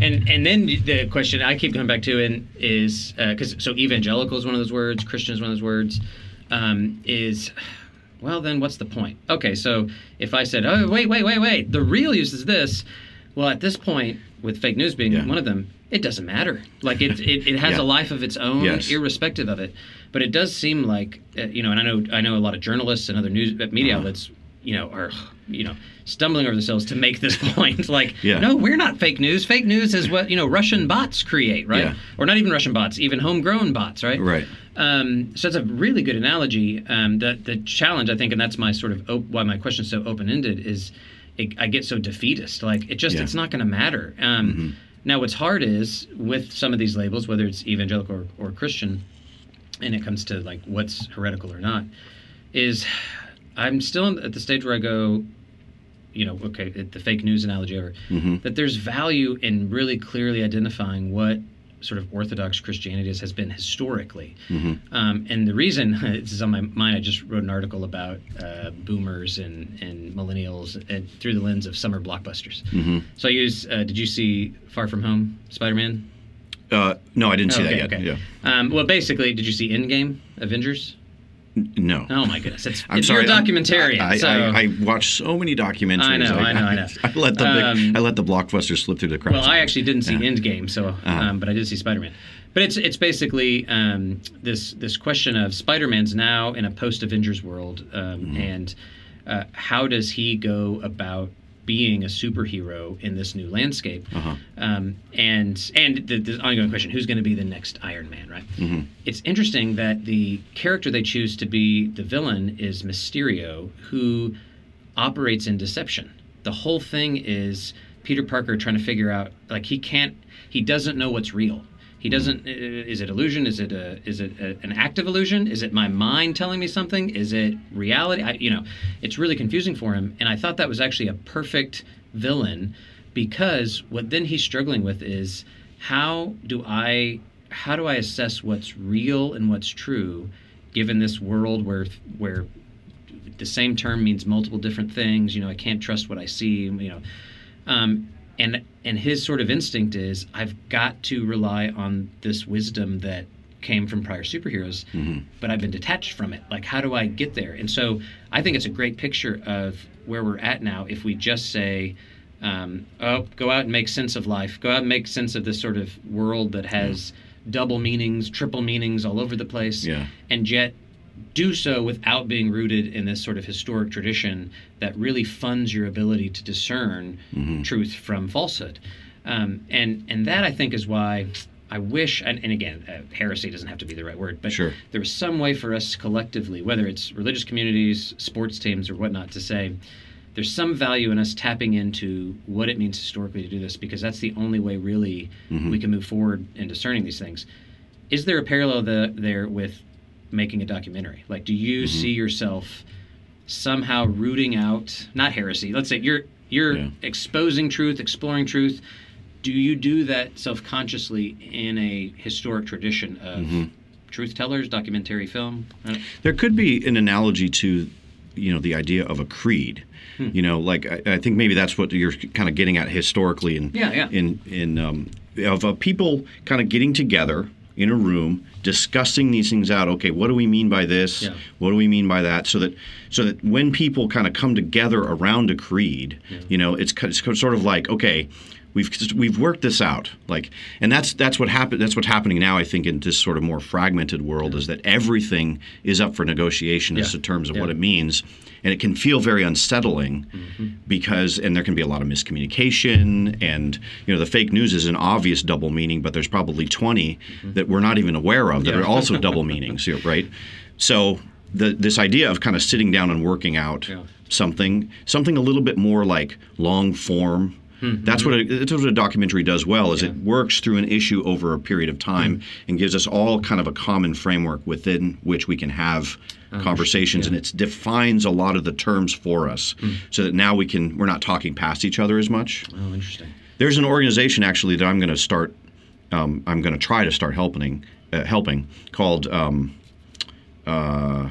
And and then the question I keep coming back to in is because so evangelical is one of those words, Christian is one of those words, um, is well then what's the point? Okay, so if I said oh wait wait wait wait the real use is this, well at this point with fake news being Yeah. one of them, it doesn't matter. Like it it, it has Yeah. a life of its own, Yes. irrespective of it. But it does seem like uh, you know, and I know I know a lot of journalists and other news uh, media Uh-huh. outlets you know are you know stumbling over themselves to make this point like Yeah. no we're not fake news fake news is what you know russian bots create right Yeah. or not even russian bots even homegrown bots right Right. um, so that's a really good analogy um, the, the challenge i think and that's my sort of op- why my question is so open-ended is it, i get so defeatist like it just Yeah. Mm-hmm. it's not going to matter um, now what's hard is with some of these labels whether it's evangelical or, or christian and it comes to like what's heretical or not is i'm still at the stage where i go you know okay the fake news analogy over Mm-hmm. that there's value in really clearly identifying what sort of orthodox christianity is, has been historically Mm-hmm. um, and the reason this is on my mind i just wrote an article about uh, boomers and, and millennials and through the lens of summer blockbusters Mm-hmm. so i use uh, did you see far from home spider-man Uh, no, I didn't see okay, that yet. okay. Yeah. Um, well, basically, did you see Endgame, Avengers? No. Oh my goodness, it's, I'm sorry. you're a documentarian. I, so, I, I watch so many documentaries. I know, I know, I know. I let the Um, I let the blockbusters slip through the cracks. well, I actually didn't see Yeah. Endgame, so Uh-huh. um, but I did see Spider-Man. But it's it's basically um, this this question of Spider-Man's now in a post-Avengers world, um, Mm-hmm. and uh, how does he go about being a superhero in this new landscape? Uh-huh. Um, and and the, the ongoing question: Who's going to be the next Iron Man? Right. Mm-hmm. It's interesting that the character they choose to be the villain is Mysterio, who operates in deception. The whole thing is Peter Parker trying to figure out like he can't he doesn't know what's real. He doesn't. Is it illusion? Is it a? Is it a, an active illusion? Is it my mind telling me something? Is it reality? I, you know, it's really confusing for him. And I thought that was actually a perfect villain because what then he's struggling with is how do I how do I assess what's real and what's true, given this world where where the same term means multiple different things. You know, I can't trust what I see. You know, um, and and his sort of instinct is I've got to rely on this wisdom that came from prior superheroes, but I've been detached from it. Like, how do I get there? And so I think it's a great picture of where we're at now. If we just say, um, oh, go out and make sense of life. Go out and make sense of this sort of world that has double meanings, triple meanings all over the place. Yeah. And yet do so without being rooted in this sort of historic tradition that really funds your ability to discern truth from falsehood. Um, and and that I think is why I wish, and, and again, uh, heresy doesn't have to be the right word, but Sure. there was some way for us collectively, whether it's religious communities, sports teams, or whatnot, to say there's some value in us tapping into what it means historically to do this because that's the only way really we can move forward in discerning these things. Is there a parallel the, there with making a documentary? Like, do you see yourself somehow rooting out not heresy? Let's say you're you're Yeah. exposing truth, exploring truth. Do you do that self-consciously in a historic tradition of truth tellers, documentary film? Uh, There could be an analogy to, you know, the idea of a creed. Hmm. You know, like I, I think maybe that's what you're kind of getting at historically, and Yeah, yeah. in in um, of uh, people kind of getting together in a room discussing these things out. Okay, what do we mean by this? Yeah. What do we mean by that? So that so that when people kind of come together around a creed, you know, it's, it's sort of like okay. We've, we've worked this out like and that's that's what happened that's what's happening now I think in this sort of more fragmented world is that everything is up for negotiation as to terms of Yeah. what it means and it can feel very unsettling Mm-hmm. because and there can be a lot of miscommunication and you know the fake news is an obvious double meaning but there's probably 20 that we're not even aware of that Mm-hmm. Yeah. are also double meanings here, right so the, this idea of kind of sitting down and working out Yeah. something something a little bit more like long form that's what a, that's what a documentary does well is Mm-hmm. Yeah. it works through an issue over a period of time and gives us all kind of a common framework within which we can have conversations and it defines a lot of the terms for us so that now we can we're not talking past each other as much oh, interesting. there's an organization actually that i'm going to start um, i'm going to try to start helping uh, helping called um, uh,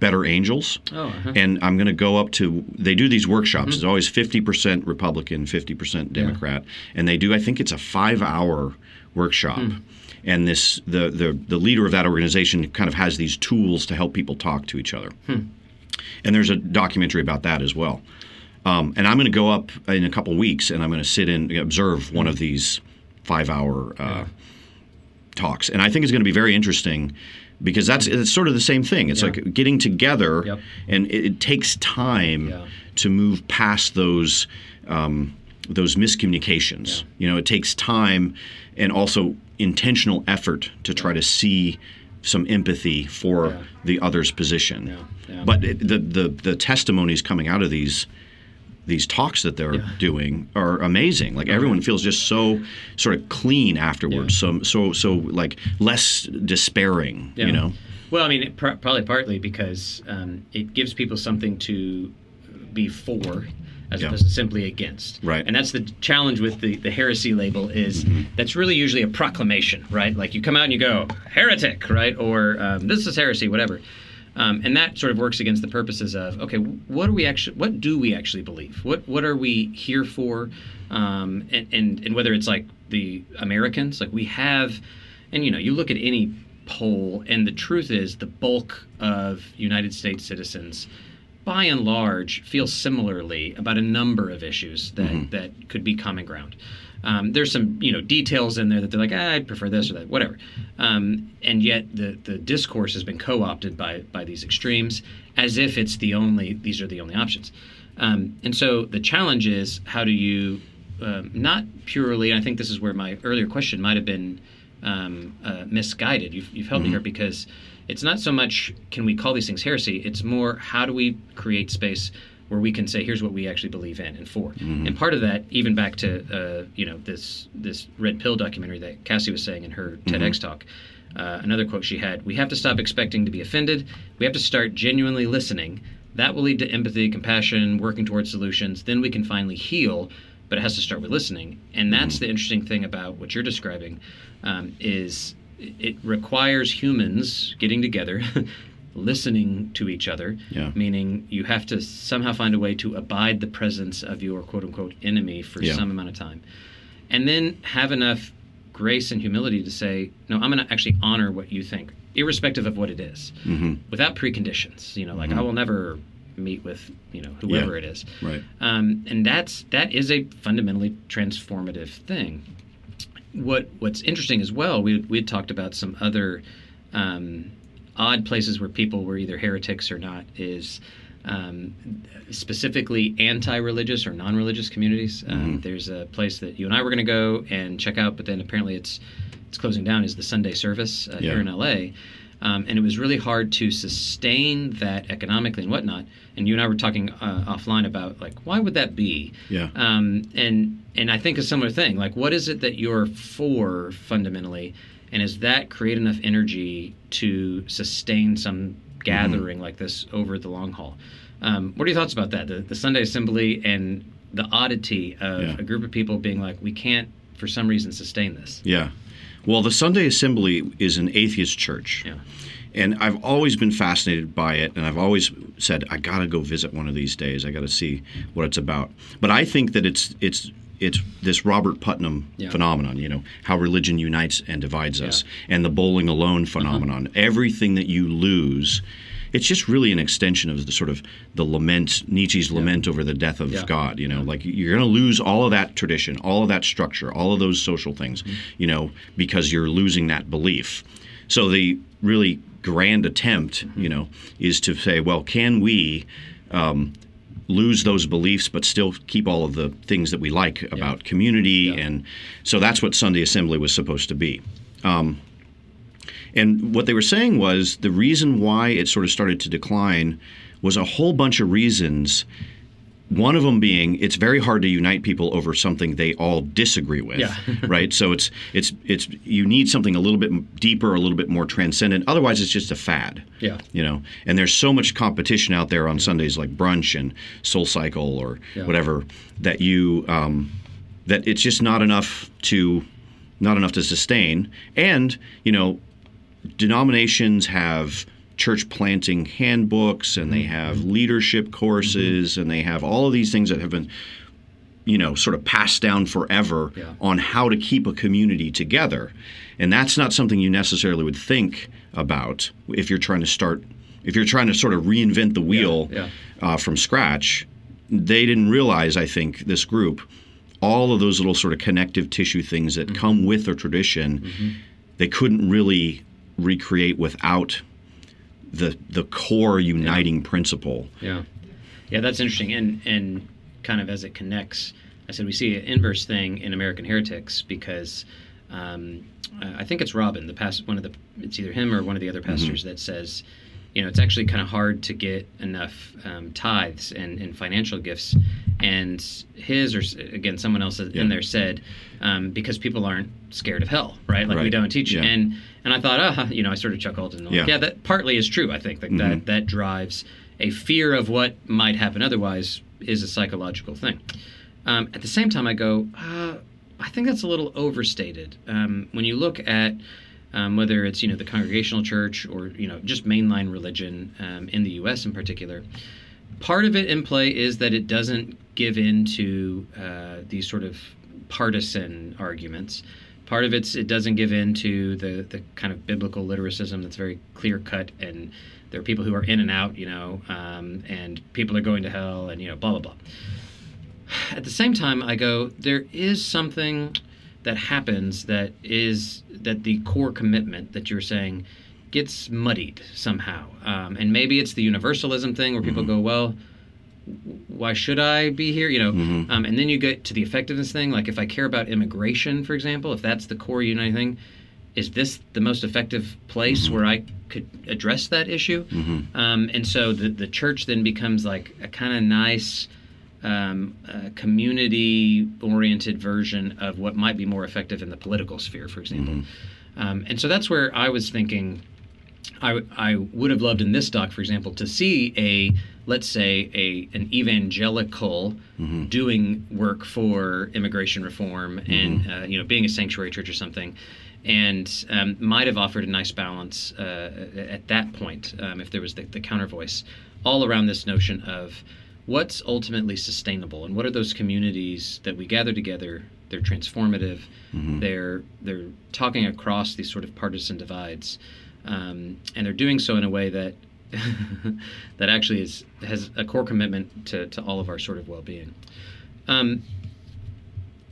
better angels Oh, uh-huh. and I'm going to go up to. They do these workshops. It's always 50% Republican, 50% Democrat, and they do. I think it's a five-hour workshop. And this, the, the the leader of that organization, kind of has these tools to help people talk to each other. And there's a documentary about that as well. Um, and I'm going to go up in a couple weeks, and I'm going to sit and observe one of these five-hour uh, talks. And I think it's going to be very interesting because that's it's sort of the same thing. It's Yeah. like getting together, Yep. and it, it takes time Yeah. to move past those um, those miscommunications. You know, it takes time and also intentional effort to try to see some empathy for Yeah. the other's position. Yeah, yeah. But it, the, the the testimonies coming out of these these talks that they're Yeah. doing are amazing. Like everyone feels just so sort of clean afterwards. So so so like less despairing. Yeah. You know. Well, I mean, it, pr- probably partly because um, it gives people something to be for as Yeah. opposed to simply against. Right. Mm-hmm. And that's the challenge with the, the heresy label is that's really usually a proclamation, right? Like you come out and you go, heretic, right? Or um, this is heresy, whatever. Um, and that sort of works against the purposes of okay, what are we actually, what do we actually believe? What what are we here for? Um, and, and and whether it's like the Americans, like we have, and you know, you look at any poll, and the truth is, the bulk of United States citizens, by and large, feel similarly about a number of issues that that could be common ground. Um, there's some you know details in there that they're like, ah, I'd prefer this or that, whatever. Um, and yet the the discourse has been co-opted by by these extremes as if it's the only these are the only options. Um, and so the challenge is how do you um, not purely. I think this is where my earlier question might have been um, uh, misguided. You've, you've helped me here because it's not so much can we call these things heresy. It's more how do we create space where we can say here's what we actually believe in and for. And part of that, even back to uh, you know this this red pill documentary that Cassie was saying in her TEDx talk. Uh, another quote she had: "We have to stop expecting to be offended. We have to start genuinely listening. That will lead to empathy, compassion, working towards solutions. Then we can finally heal." But it has to start with listening, and that's the interesting thing about what you're describing, um, is it requires humans getting together, listening to each other. Yeah. Meaning you have to somehow find a way to abide the presence of your quote unquote enemy for Yeah. some amount of time, and then have enough grace and humility to say, no, I'm going to actually honor what you think, irrespective of what it is, Mm-hmm. without preconditions. You know, like I will never meet with you know whoever it is Right. um, and that's that is a fundamentally transformative thing. What what's interesting as well, we we talked about some other um, odd places where people were either heretics or not. Is um, specifically anti-religious or non-religious communities. Um, there's a place that you and I were going to go and check out, but then apparently it's it's closing down is the Sunday service uh, Yeah. here in LA. Um, and it was really hard to sustain that economically and whatnot. And you and I were talking uh, offline about like why would that be? Yeah. Um, and and I think a similar thing. Like, what is it that you're for fundamentally, and is that create enough energy to sustain some gathering like this over the long haul? Um, what are your thoughts about that? The, the Sunday Assembly and the oddity of Yeah. a group of people being like, we can't for some reason sustain this. Yeah. Well, the Sunday Assembly is an atheist church. Yeah. And I've always been fascinated by it, and I've always said I got to go visit one of these days. I got to see what it's about. But I think that it's it's it's this Robert Putnam Yeah. phenomenon. You know how religion unites and divides us, and the bowling alone uh-huh. phenomenon. Everything that you lose. It's just really an extension of the sort of the lament, Nietzsche's lament over the death of Yeah. God. You know, like you're going to lose all of that tradition, all of that structure, all of those social things, mm-hmm. you know, because you're losing that belief. So the really grand attempt, mm-hmm. you know, is to say, well, can we um, lose those beliefs but still keep all of the things that we like about community? And so that's what Sunday Assembly was supposed to be. Um, and what they were saying was the reason why it sort of started to decline was a whole bunch of reasons. One of them being it's very hard to unite people over something they all disagree with, Yeah. right? So it's it's it's you need something a little bit deeper, a little bit more transcendent. Otherwise, it's just a fad. Yeah. You know, and there's so much competition out there on Sundays like brunch and Soul Cycle or Yeah. whatever that you um, that it's just not enough to not enough to sustain. And you know, denominations have church planting handbooks and they Mm-hmm. have leadership courses and they have all of these things that have been you know sort of passed down forever Yeah. on how to keep a community together and that's not something you necessarily would think about if you're trying to start if you're trying to sort of reinvent the wheel yeah. Uh, from scratch they didn't realize i think this group all of those little sort of connective tissue things that Mm-hmm. come with a tradition they couldn't really recreate without the the core uniting principle. Yeah, yeah, that's interesting, and and kind of as it connects, I said we see an inverse thing in American Heretics because um, I think it's Robin, the past one of the it's either him or one of the other pastors that says, you know, it's actually kind of hard to get enough um, tithes and, and financial gifts, and his or again someone else in there said um, because people aren't scared of hell, right? Like we don't teach, Yeah. and and I thought, ah, you know, I sort of chuckled and like, Yeah. yeah, that partly is true. I think that Mhm. that, that drives a fear of what might happen otherwise is a psychological thing. Um, at the same time, I go, uh, I think that's a little overstated. Um, when you look at um, whether it's you know the congregational church or you know just mainline religion um, in the U.S. in particular, part of it in play is that it doesn't give in to uh, these sort of partisan arguments. Part of it's it doesn't give in to the, the kind of biblical literalism that's very clear cut, and there are people who are in and out, you know, um, and people are going to hell, and you know, blah blah blah. At the same time, I go, there is something that happens that is that the core commitment that you're saying gets muddied somehow, um, and maybe it's the universalism thing where people go, well, why should I be here? You know, Mhm. um, and then you get to the effectiveness thing. Like if I care about immigration, for example, if that's the core uniting thing, is this the most effective place where I could address that issue? Mm-hmm. Um, and so the the church then becomes like a kind of nice. Um, uh, community-oriented version of what might be more effective in the political sphere, for example, um, and so that's where I was thinking I, I would have loved in this doc, for example, to see a let's say a an evangelical doing work for immigration reform and uh, you know being a sanctuary church or something, and um, might have offered a nice balance uh, at that point um, if there was the, the counter voice all around this notion of what's ultimately sustainable and what are those communities that we gather together they're transformative they're they're talking across these sort of partisan divides um, and they're doing so in a way that that actually is has a core commitment to, to all of our sort of well-being um,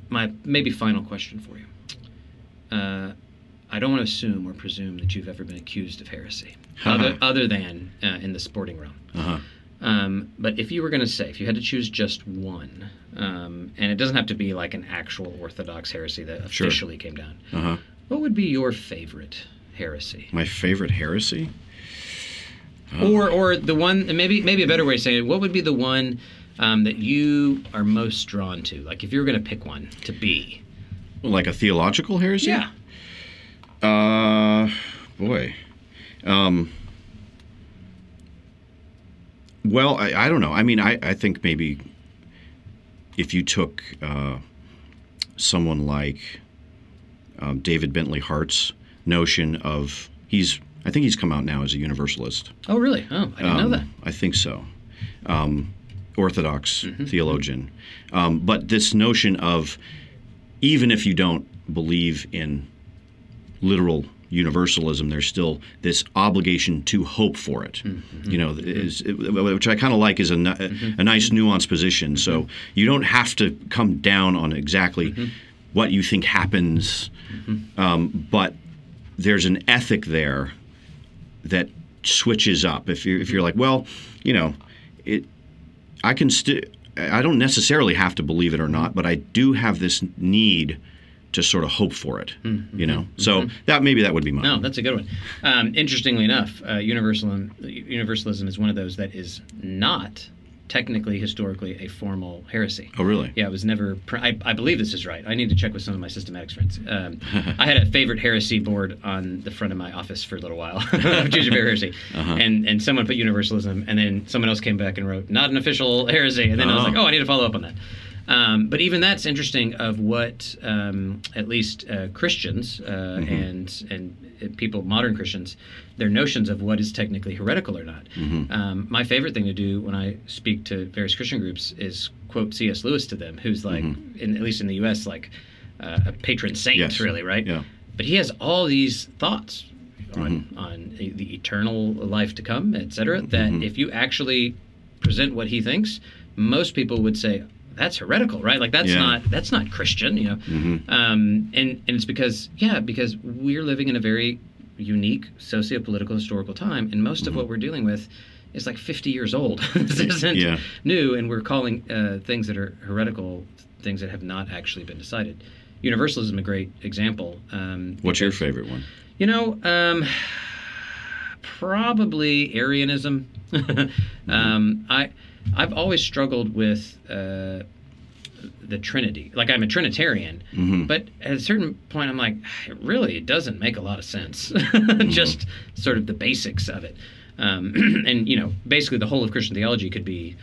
my maybe final question for you uh, I don't want to assume or presume that you've ever been accused of heresy, other, other than uh, in the sporting realm. Uh-huh. Um, but if you were going to say, if you had to choose just one, um, and it doesn't have to be like an actual Orthodox heresy that Sure. officially came down, Uh-huh. What would be your favorite heresy? My favorite heresy? Or, or the one, maybe, maybe a better way of saying it. What would be the one um, that you are most drawn to? Like, if you were going to pick one to be. Like a theological heresy? Yeah. Uh, boy. Um, well, I, I don't know. I mean, I, I think maybe if you took uh, someone like um, David Bentley Hart's notion of he's I think he's come out now as a universalist. Oh, really? Oh, I didn't know Um, that. I think so. Um, Orthodox Mm-hmm. theologian. Um, but this notion of even if you don't believe in literal universalism, there's still this obligation to hope for it. Mm-hmm. You know, is, which I kind of like is a, ni- a nice nuanced position. So Mm-hmm. you don't have to come down on exactly what you think happens, Mm-hmm. um, but there's an ethic there that switches up. If you're if you're like, well, you know, it, I can still. I don't necessarily have to believe it or not, but I do have this need to sort of hope for it. You know, so that maybe that would be mine. No, that's a good one. Um, interestingly enough, uh, universalism, universalism is one of those that is not technically, historically, a formal heresy. Oh, really? Yeah, it was never. Pr- I, I believe this is right. I need to check with some of my systematics friends. Um, I had a favorite heresy board on the front of my office for a little while. Choose your favorite heresy, Uh-huh. and and someone put universalism, and then someone else came back and wrote not an official heresy, and then I was Oh. like, oh, I need to follow up on that. Um, but even that's interesting of what um, at least uh, Christians uh, Mm-hmm. and and people, modern Christians, their notions of what is technically heretical or not. Mm-hmm. Um, my favorite thing to do when I speak to various Christian groups is quote C.S. Lewis to them, who's like, in, at least in the U.S., like uh, a patron saint, Mm-hmm. Yes. really, right? Yeah. But he has all these thoughts on Mm-hmm. on the the eternal life to come, etc. That Mm-hmm. if you actually present what he thinks, most people would say that's heretical, right? Like that's Yeah. not that's not Christian, you know. Mm-hmm. Um, and and it's because yeah, because we're living in a very unique socio-political historical time, and most Mm-hmm. of what we're dealing with is like 50 years old. this isn't Yeah. new, and we're calling uh, things that are heretical things that have not actually been decided. Universalism a great example. Um, What's your favorite one? you know, um, probably Arianism. um, I I've always struggled with uh, the Trinity. Like I'm a Trinitarian, Mm-hmm. but at a certain point, I'm like, really, it doesn't make a lot of sense. Just sort of the basics of it. Um, and you know, basically, the whole of Christian theology could be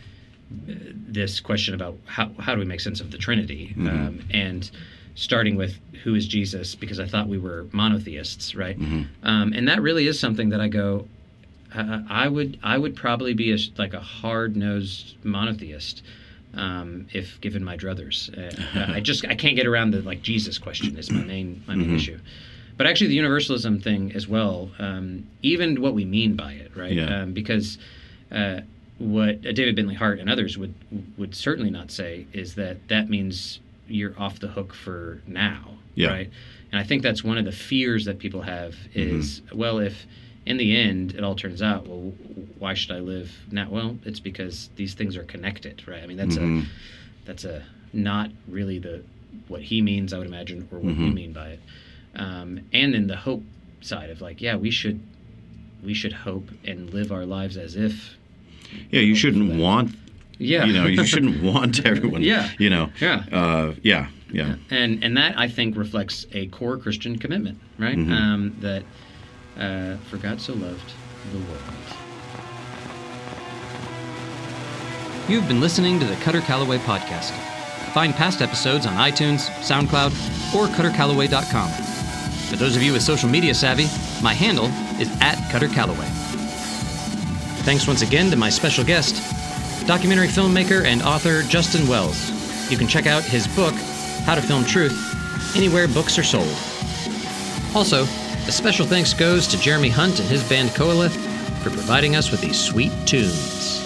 uh, this question about how how do we make sense of the Trinity, um, and starting with who is Jesus, because I thought we were monotheists, right? Um, and that really is something that I go. Uh, I would I would probably be a, like a hard nosed monotheist um, if given my druthers. Uh, I just I can't get around the like Jesus question is my main my main issue. But actually, the universalism thing as well, um, even what we mean by it, right? Yeah. Um, because uh, what uh, David Bentley Hart and others would would certainly not say is that that means you're off the hook for now, Yeah. right? And I think that's one of the fears that people have is well, if in the end it all turns out, well, why should I live now? Well, it's because these things are connected, right? I mean, that's Mhm. a that's a not really the what he means, I would imagine, or what we Mhm. mean by it. Um, and then the hope side of like, yeah, we should we should hope and live our lives as if Yeah, you shouldn't want. yeah You know, you shouldn't want everyone. Yeah. You know. Yeah. Uh, yeah. Yeah. and and that I think reflects a core Christian commitment, right? Mhm. Um, that uh, for God so loved the world. You've been listening to the Kutter Callaway podcast. Find past episodes on iTunes, SoundCloud, or KutterCallaway.com. For those of you with social media savvy, my handle is at Kutter Callaway. Thanks once again to my special guest, documentary filmmaker and author Justin Wells. You can check out his book, How to Film Truth, anywhere books are sold. Also, a special thanks goes to Jeremy Hunt and his band Coalith for providing us with these sweet tunes.